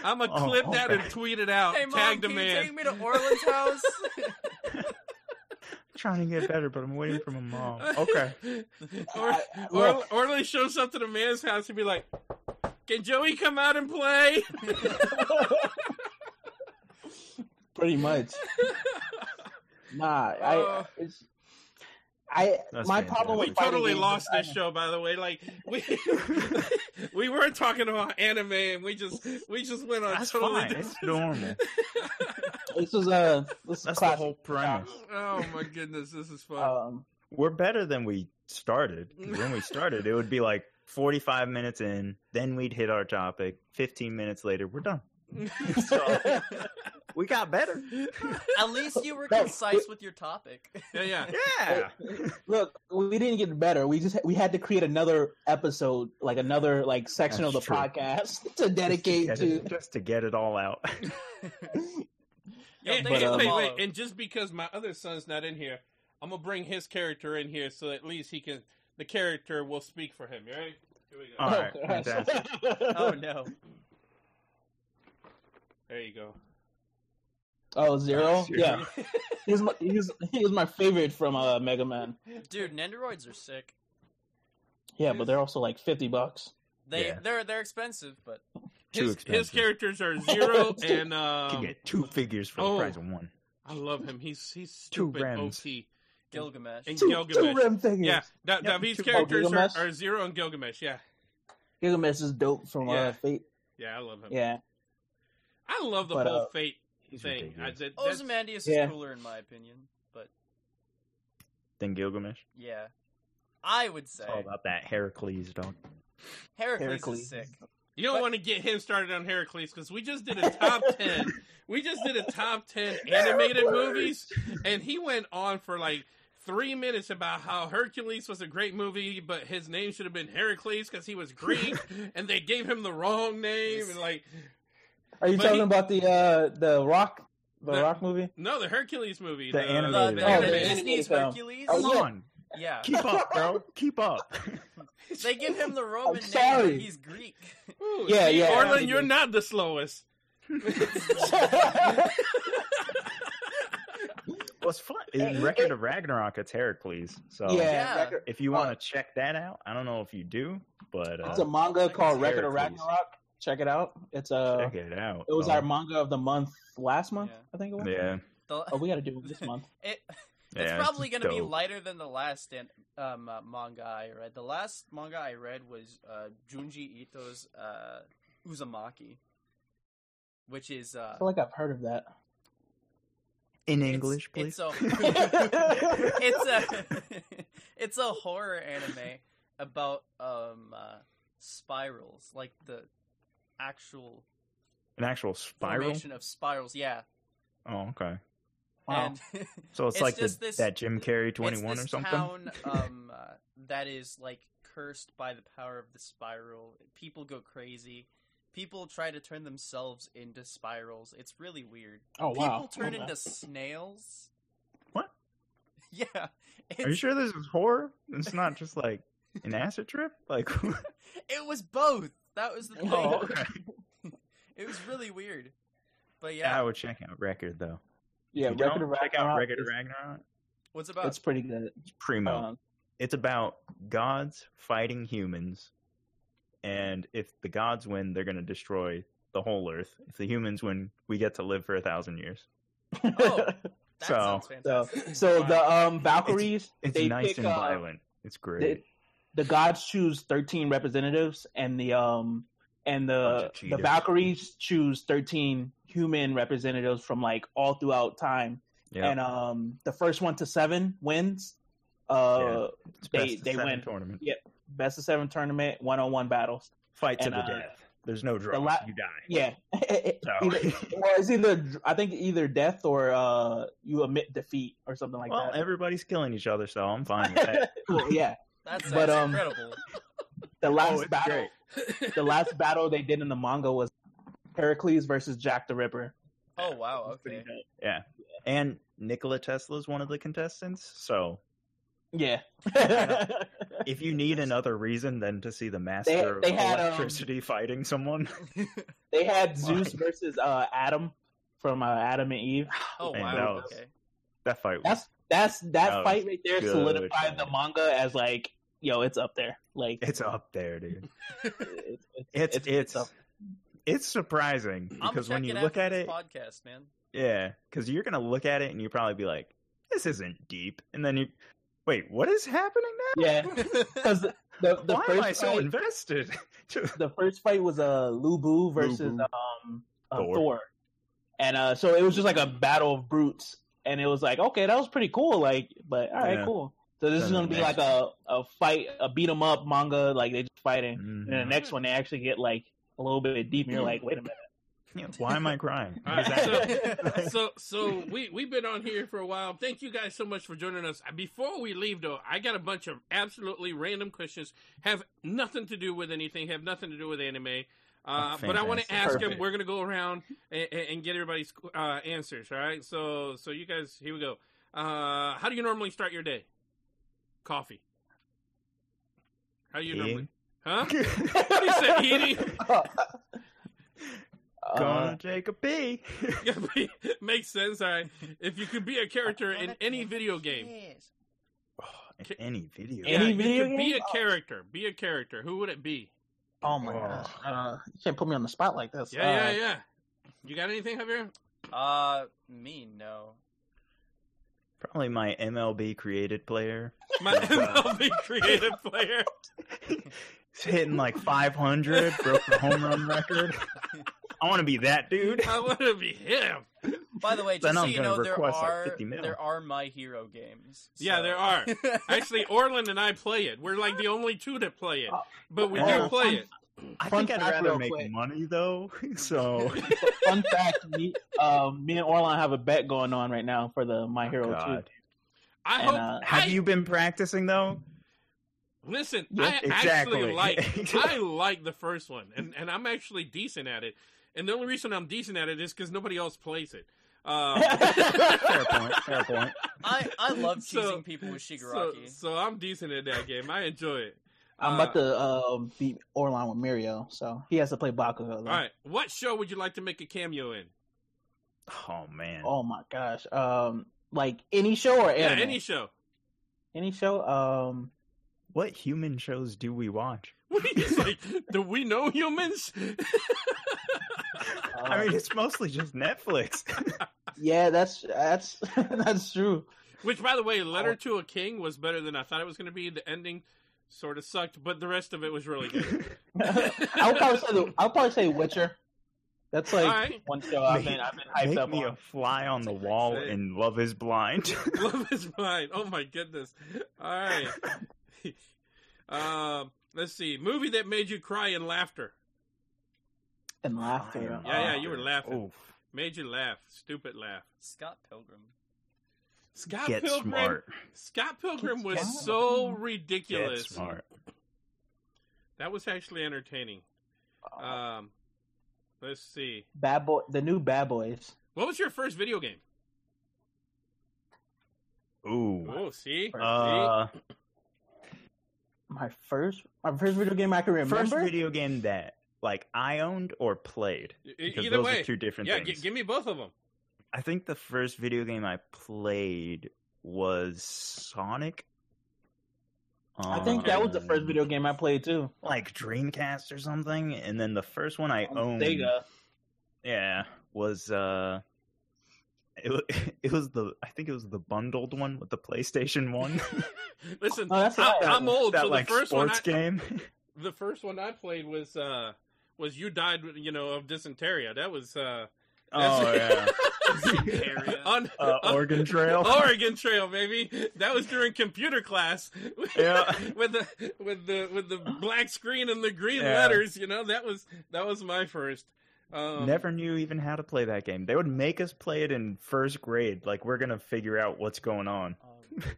I'm gonna Oh, clip that and tweet it out. Hey mom, Tag the can you man. take me to Orland's house? Trying to get better, but I'm waiting for my mom. (laughs) Okay. or, or, Look. Orland shows up to the man's house and be like, "Can Joey come out and play?" (laughs) Pretty much. (laughs) Nah, I, Uh, it's, I, That's my fantastic. problem we with fighting totally lost is this show, by the way. Like we (laughs) we weren't talking about anime, and we just we just went on That's totally. fine. It's normal. (laughs) This is a this is That's the whole premise. oh my goodness, this is fun. Um, We're better than we started. 'Cause When we started, it would be like 45 minutes in, then we'd hit our topic. 15 minutes later, we're done. (laughs) So, we got better. (laughs) At least you were No, concise with your topic. yeah, (laughs) yeah. Yeah. look, we didn't get better. We just we had to create another episode, like another like section That's of the true. podcast to dedicate Just to. to, get it, just to get it all out. (laughs) Yo, And, But, for uh, wait, wait, and just because my other son's not in here, I'm gonna bring his character in here so at least he can. The character will speak for him. You ready? Here we go. All right, fantastic. Oh no. There you go. Oh, zero? (laughs) Zero. Yeah. He was, my, he, was, he was my favorite from uh, Mega Man. Dude, Nendoroids are sick. Yeah, but they're also like 50 bucks. They Yeah. they're they're expensive, but Too His, his characters are (laughs) zero and You can um, get two figures for oh. the price of one. I love him. He's he's Two stupid Rems. OT. Gilgamesh. And Two, Gilgamesh. two Rem figures. Yeah, da- Yeah, David's two- characters Oh, are, are Zero and Gilgamesh. Yeah, Gilgamesh is dope from Yeah. uh, Fate. yeah, I love him. Yeah. I love the But, whole uh, fate He's thing. I, ridiculous. that, that's- Ozymandias Yeah. is cooler in my opinion, but than Gilgamesh. yeah, I would say It's all about that Heracles, dog. Heracles, Heracles. is sick. you don't but- want to get him started on Heracles because we just did a top (laughs) ten. we just did a top ten animated movies, and he went on for like three minutes about how Hercules was a great movie, but his name should have been Heracles because he was Greek, (laughs) and they gave him the wrong name. And like, Are you But talking he- about the uh, the Rock the, The- Rock movie? no, the Hercules movie, The The, animated the, Oh, the the Disney's. Hercules. Come yeah. on, yeah, keep up, bro. (laughs) Keep up. (laughs) they give him the Roman name. sorry. but He's Greek. Ooh, Yeah, yeah. Orland, you're not the slowest. (laughs) well, was fun. In Record of Ragnarok, it's Heracles. So yeah, Yeah. If you Uh, want to check that out, I don't know if you do, but uh, it's a manga called Record of Ragnarok. Check it out. It's a. check it out. It was Oh, our manga of the month last month. Yeah. I think it was. yeah, The- Oh, we got to do it this month. (laughs) it, yeah. it's probably going to be lighter than the last an- um, uh, manga I read. The last manga I read was uh, Junji Ito's uh, Uzumaki, which is uh, I feel like I've heard of that. in it's- English, please. It's a (laughs) (laughs) it's a it's a horror anime about um uh, spirals, like the actual An actual spiral. formation of spirals. Yeah, Oh, okay. Wow. and (laughs) So it's, It's like the, this- that Jim Carrey twenty one or something. town (laughs) um, uh, that is like cursed by the power of the spiral. People go crazy. People try to turn themselves into spirals. It's really weird. Oh People wow. turn Okay. into snails. What? (laughs) Yeah. Are you sure this is horror? It's not just like an acid trip. Like, It was both. That was the (laughs) thing. oh, okay. (laughs) It was really weird. But Yeah, yeah, I would check out Record though. Yeah, If you Record don't, of check out Ragnarok. Record of is- Ragnarok. what's about? It's pretty good. It's primo. Um, it's about gods fighting humans, and if the gods win, they're going to destroy the whole Earth. If the humans win, we get to live for a thousand years. Oh, That So- (laughs) sounds so, fantastic. so Wow. the um Valkyries, It's they nice pick, and uh, violent. It's great. they- the gods choose 13 representatives and the um and the the. Valkyries choose 13 human representatives from like all throughout time. yeah, And um the first one to 7 wins. Uh it's they- of they seven win. tournament. Yep. best of 7 tournament, one-on-one battles. Fight to the uh, death. There's no draw. la- you die. Yeah. (laughs) So- either, well, it's either I think either death or uh you admit defeat or something like well, that. Well, everybody's killing each other, so I'm fine with that. (laughs) Well, yeah. That sounds but, um, incredible. (laughs) The last oh, battle great. (laughs) the last battle they did in the manga was Heracles versus Jack the Ripper. Oh wow, It was pretty okay. dope. Yeah, and Nikola Tesla is one of the contestants. So Yeah. (laughs) if you need another reason than to see the master They- of they had, um, electricity fighting someone, they had Zeus versus uh, Adam from uh, Adam and Eve. Oh Man, wow, that was- okay. that fight was That's that's that, That fight right there good, solidified the manga as like yo, it's up there. Like it's up there, dude. (laughs) it's It's it's up. it's, surprising because when you look at it, podcast, man. yeah, because you're gonna look at it and you probably be like, "This isn't deep," and then you wait, what is happening now? Yeah, (laughs) because the the, the Why first am I so fight, invested? (laughs) the first fight was uh, Lu Bu versus Bu. um uh, Thor. Thor. and uh, so it was just like a battle of brutes, and it was like okay, that was pretty cool. Like, but all right, Yeah. cool. So this is gonna be next- like a a fight, a beat 'em up manga, like they just fighting. And the next one they actually get like a little bit deep, and you're like, wait a minute. (laughs) Why am I crying? Right, is so, (laughs) so so we we've been on here for a while. Thank you guys so much for joining us. Before we leave, though, I got a bunch of absolutely random questions. Have nothing to do with anything. Have nothing to do with anime. Uh, Oh, but I want to ask them. Perfect. We're gonna go around and, and get everybody's uh, answers. All right. So so you guys, here we go. Uh, how do you normally start your day? Coffee. How do you normally? Huh? What do you say, eating? (laughs) Gonna Uh, take a pee. Makes sense. All right. If you could be a character in any video game, (sighs) Oh, in any video. Game. Any yeah, video you could be a character. Be a character. Who would it be? oh my Oh. gosh, uh, you can't put me on the spot like this. Yeah, Uh, yeah, yeah. You got anything, Javier? Uh, me no. Probably my MLB created player. My uh, MLB created player. He's hitting like 500, broke the home run record. I want to be that dude. I want to be him. By the way, Then just so you know, there request, like, are there are My Hero games. Yeah, there are. (laughs) Actually, Orland and I play it. We're like the only two that play it, uh, but we Oh, do play it. I Fun think I'd rather make quick. money though. (laughs) So (laughs) Fun fact: me, um, me and Orlon have a bet going on right now for the My Hero Two. I And, hope. uh, Have I, you been practicing though? listen? Yeah, I exactly. actually like. (laughs) I like the first one, and and I'm actually decent at it. And the only reason I'm decent at it is because nobody else plays it. Um, Fair point. Fair point. I I love So- teasing people with so, Shigaraki. so I'm decent at that game. I enjoy it. I'm Uh, about to um, beat Orlon with Mario, so he has to play Bakugo. Though. All right, what show would you like to make a cameo in? Oh man. Oh my gosh. Um, like any show or Yeah, any show. Any show. Um, What human shows do we watch? (laughs) He's like, do we know humans? (laughs) I mean, it's mostly just Netflix. (laughs) yeah, that's that's that's true. Which, by the way, Letter to a King was better than I thought it was going to be. The ending sort of sucked, but the rest of it was really good. (laughs) I'll probably say the, I'll probably say Witcher. That's like Alright. one show I've been I've been hyped Make up me on. a fly on the That's a great wall saying. in Love Is Blind. (laughs) (laughs) Love is blind. Oh my goodness. All right. um, let's see. Movie that made you cry in laughter. and laughter. Yeah, yeah, you were laughing. Oof. Made you laugh. Stupid laugh. Scott Pilgrim. Scott Get Pilgrim. smart. Scott Pilgrim was Get so ridiculous. Get smart. That was actually entertaining. Um, let's see. Bad boy, the new Bad Boys. What was your first video game? Ooh. Oh, see, Uh, My first, my first video game I can remember. first video game that like I owned or played. Because either those way. are two different Yeah, g- give me both of them. I think the first video game I played was Sonic. I think that was the first Um, video game I played too. like Dreamcast or something, and then the first one I On owned, Sega. yeah, was uh, it, (laughs) it was the I think it was the bundled one with the PlayStation One. (laughs) Listen, Oh, that's I, right. I'm old, that so the like first one, sports I, game. (laughs) the first one I played was uh, was you died, you know, of dysentery. That was uh, oh (laughs) yeah, on uh, on- Oregon Trail. (laughs) Oregon Trail, baby. That was during computer class. (laughs) Yeah. with the with the with the black screen and the green Yeah. letters. You know, that was that was my first. Um, Never knew even how to play that game. They would make us play it in first grade. Like we're gonna figure out what's going on. Uh,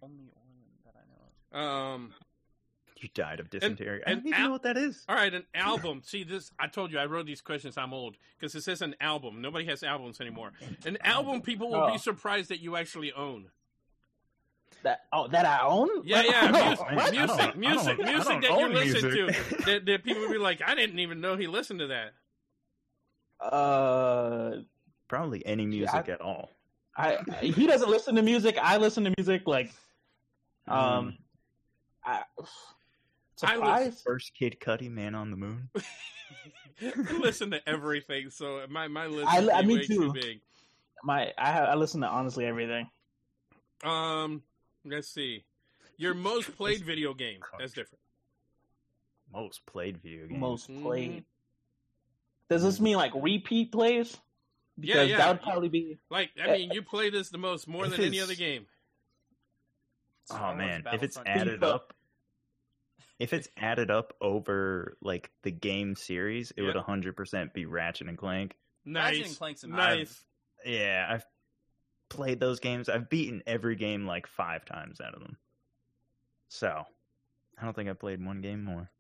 only ornament that I know of. Um. You died of dysentery. I and don't even al- know what that is. All right, an album. (laughs) See this? I told you I wrote these questions. I'm old because it says an album. Nobody has albums anymore. An album people will Oh. be surprised that you actually own. That oh, that I own? Yeah, yeah, (laughs) Oh, music, man, music, music, music that you listen music. to. That, that people will be like, I didn't even know he listened to that. Uh, Probably any music at all. I he doesn't listen to music. I listen to music. Like, (laughs) um, I I was- surprise. First Kid Cudi, Man on the Moon. (laughs) I listen to everything, so my my list I- is I- me way too too. big. My I have, I listen to honestly everything. Um, let's see. Your most played video game. That's different. Most played video game. Most Mhm. played. Does this mean like repeat plays? Yeah, Because yeah. that would probably be. Like, I mean, you play this the most more If than any other game. Oh Star man, if it's Battlefront added up, if it's added up over like the game series, it would 100% be Ratchet and Clank. Ratchet Nice, and Clank's amazing. nice. Yeah, I've played those games. I've beaten every game like five times out of them. So, I don't think I played one game more.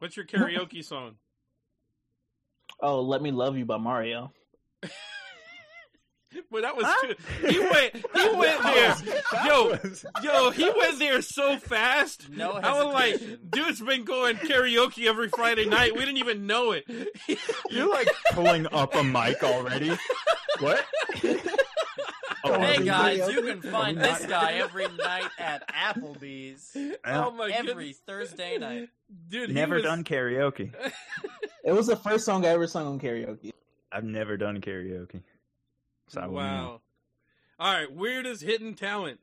What's your karaoke song? (laughs) Oh, let me love you by Mario. (laughs) (laughs) Well, that was Huh? too. He went. He (laughs) went there. Yo, (laughs) yo, he went there so fast. No I was like, dude's been going karaoke every Friday night. We didn't even know it. You're like pulling up a mic already. What? Oh, Hey guys, you can find Are this guy every night at Applebee's. oh my every goodness, Thursday night. dude! Never was- done karaoke. It was the first song I ever sung on karaoke. I've never done karaoke. So I wouldn't know. Wow. All right, weirdest hidden talent.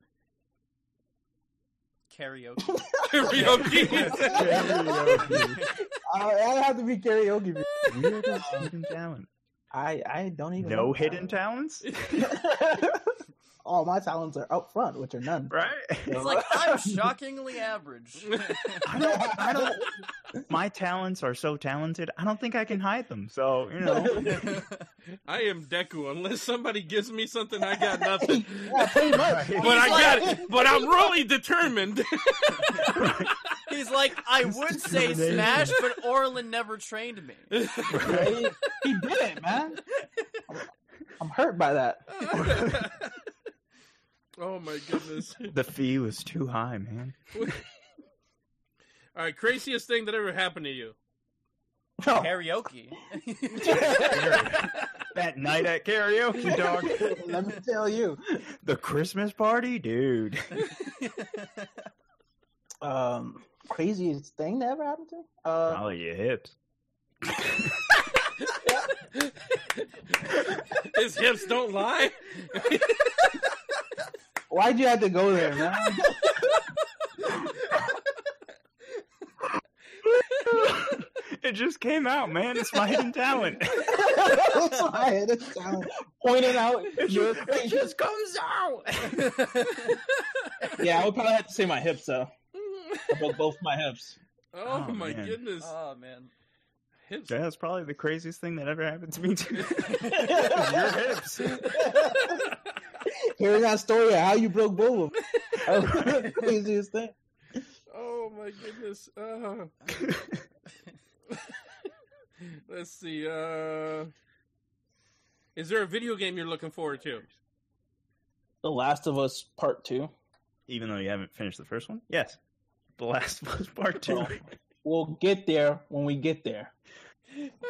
Karaoke. (laughs) Karaoke. (laughs) Karaoke. I, I have to be karaoke. Weirdest hidden talent. I I don't even No know hidden talents, (laughs) All my talents are up front, which are none. right? It's like I'm (laughs) shockingly average. (laughs) I don't. I don't. My talents are so talented. I don't think I can hide them. So you know. (laughs) I am Deku. Unless somebody gives me something, I got nothing. yeah, pretty much. But I got it. But I'm really determined. He's like, I would say Smash, but Orlin never trained me. Yeah, he, he did it, man. I'm, I'm hurt by that. Oh my goodness! (laughs) the fee was too high, man. All right, craziest thing that ever happened to you. Oh, Karaoke. (laughs) (laughs) that night at karaoke, dog. Let me tell you. the Christmas party, dude. Um, craziest thing that ever happened to me? Uh, Probably your hips. His hips don't lie. Why'd you have to go there, man? it just came out, man. It's my hidden talent. That's why it's talent. Pointing out your it just comes out. Yeah, I would probably have to say my hips though. (laughs) I broke both my hips. Oh, Oh, my man. goodness. oh man. Hips. Yeah, that's probably the craziest thing that ever happened to me too. (laughs) your hips. (laughs) Hearing that story of how you broke both of them. (laughs) That was the craziest thing. Oh my goodness. Uh, (laughs) let's see. Uh, is there a video game you're looking forward to? The Last of Us Part Two. Even though you haven't finished the first one, yes. The Last of Us Part Two, Well, We'll get there when we get there.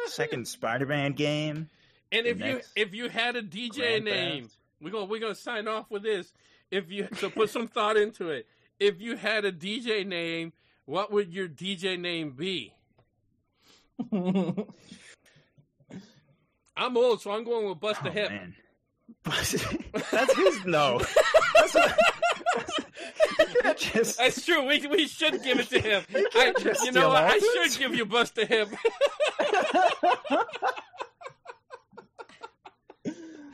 second Spider-Man game. And The if you if you had a DJ name, Theft. We're gonna we're gonna sign off with this. If you (laughs) so put some thought into it. If you had a DJ name, what would your DJ name be? (laughs) I'm old, so I'm going with Bust a Oh, Hip. man. (laughs) That's his no. That's what- that's- just That's true. We we should give it to him. I, you know what? I should give you Bust a Hip.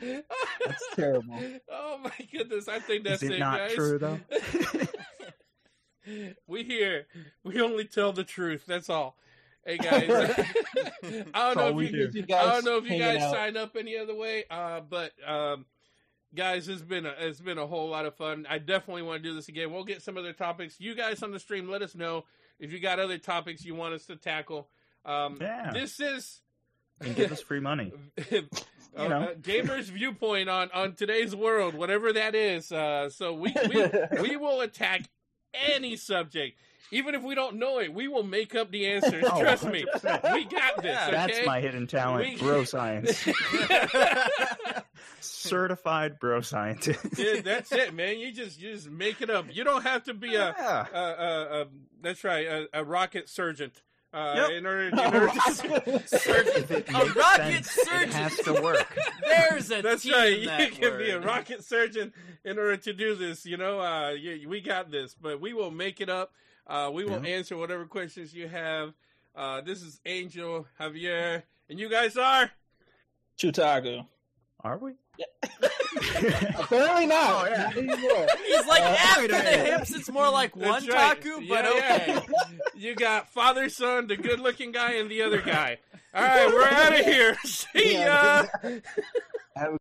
That's (laughs) terrible. Oh my goodness! I think that's is it it, not guys. true though? (laughs) we here. We only tell the truth. That's all. Hey (laughs) guys, I don't all know we if you, do. You I don't know if you guys out. sign up any other way, uh, but um, guys, it's been a, it's been a whole lot of fun. I definitely want to do this again. We'll get some other topics. You guys on the stream, let us know if you got other topics you want us to tackle. Um, Yeah. This is and give us free money. You know. uh, gamers' viewpoint on on today's world, whatever that is. Uh, so we, we we (laughs) will attack any subject, even if we don't know it. We will make up the answers. Oh, Trust me, 100%. we got this. Okay? That's my hidden talent, We- bro (laughs) science. Certified bro scientist. Yeah, that's it, man. You just you just make it up. You don't have to be a. Yeah. Uh, uh, uh, that's right, a, a rocket surgeon. Uh, Yep. In order, in order to, (laughs) (laughs) Surgeon. If A rocket sense, surgeon. It has to work. (laughs) There's a That's T right. in You that can be a rocket surgeon in order to do this. You know, uh, you, we got this, but we will make it up. Uh, we will Yeah. answer whatever questions you have. Uh, this is Angel Javier, and you guys are. Chutago. Are we? (laughs) Apparently not. Oh, yeah. Not. He's like Uh, after wait the minute. hips, it's more like one That's right. taku, but Yeah, yeah. okay. You got father, son, the good-looking guy, and the other guy. All right, we're out of here. (laughs) See ya. (laughs) Have a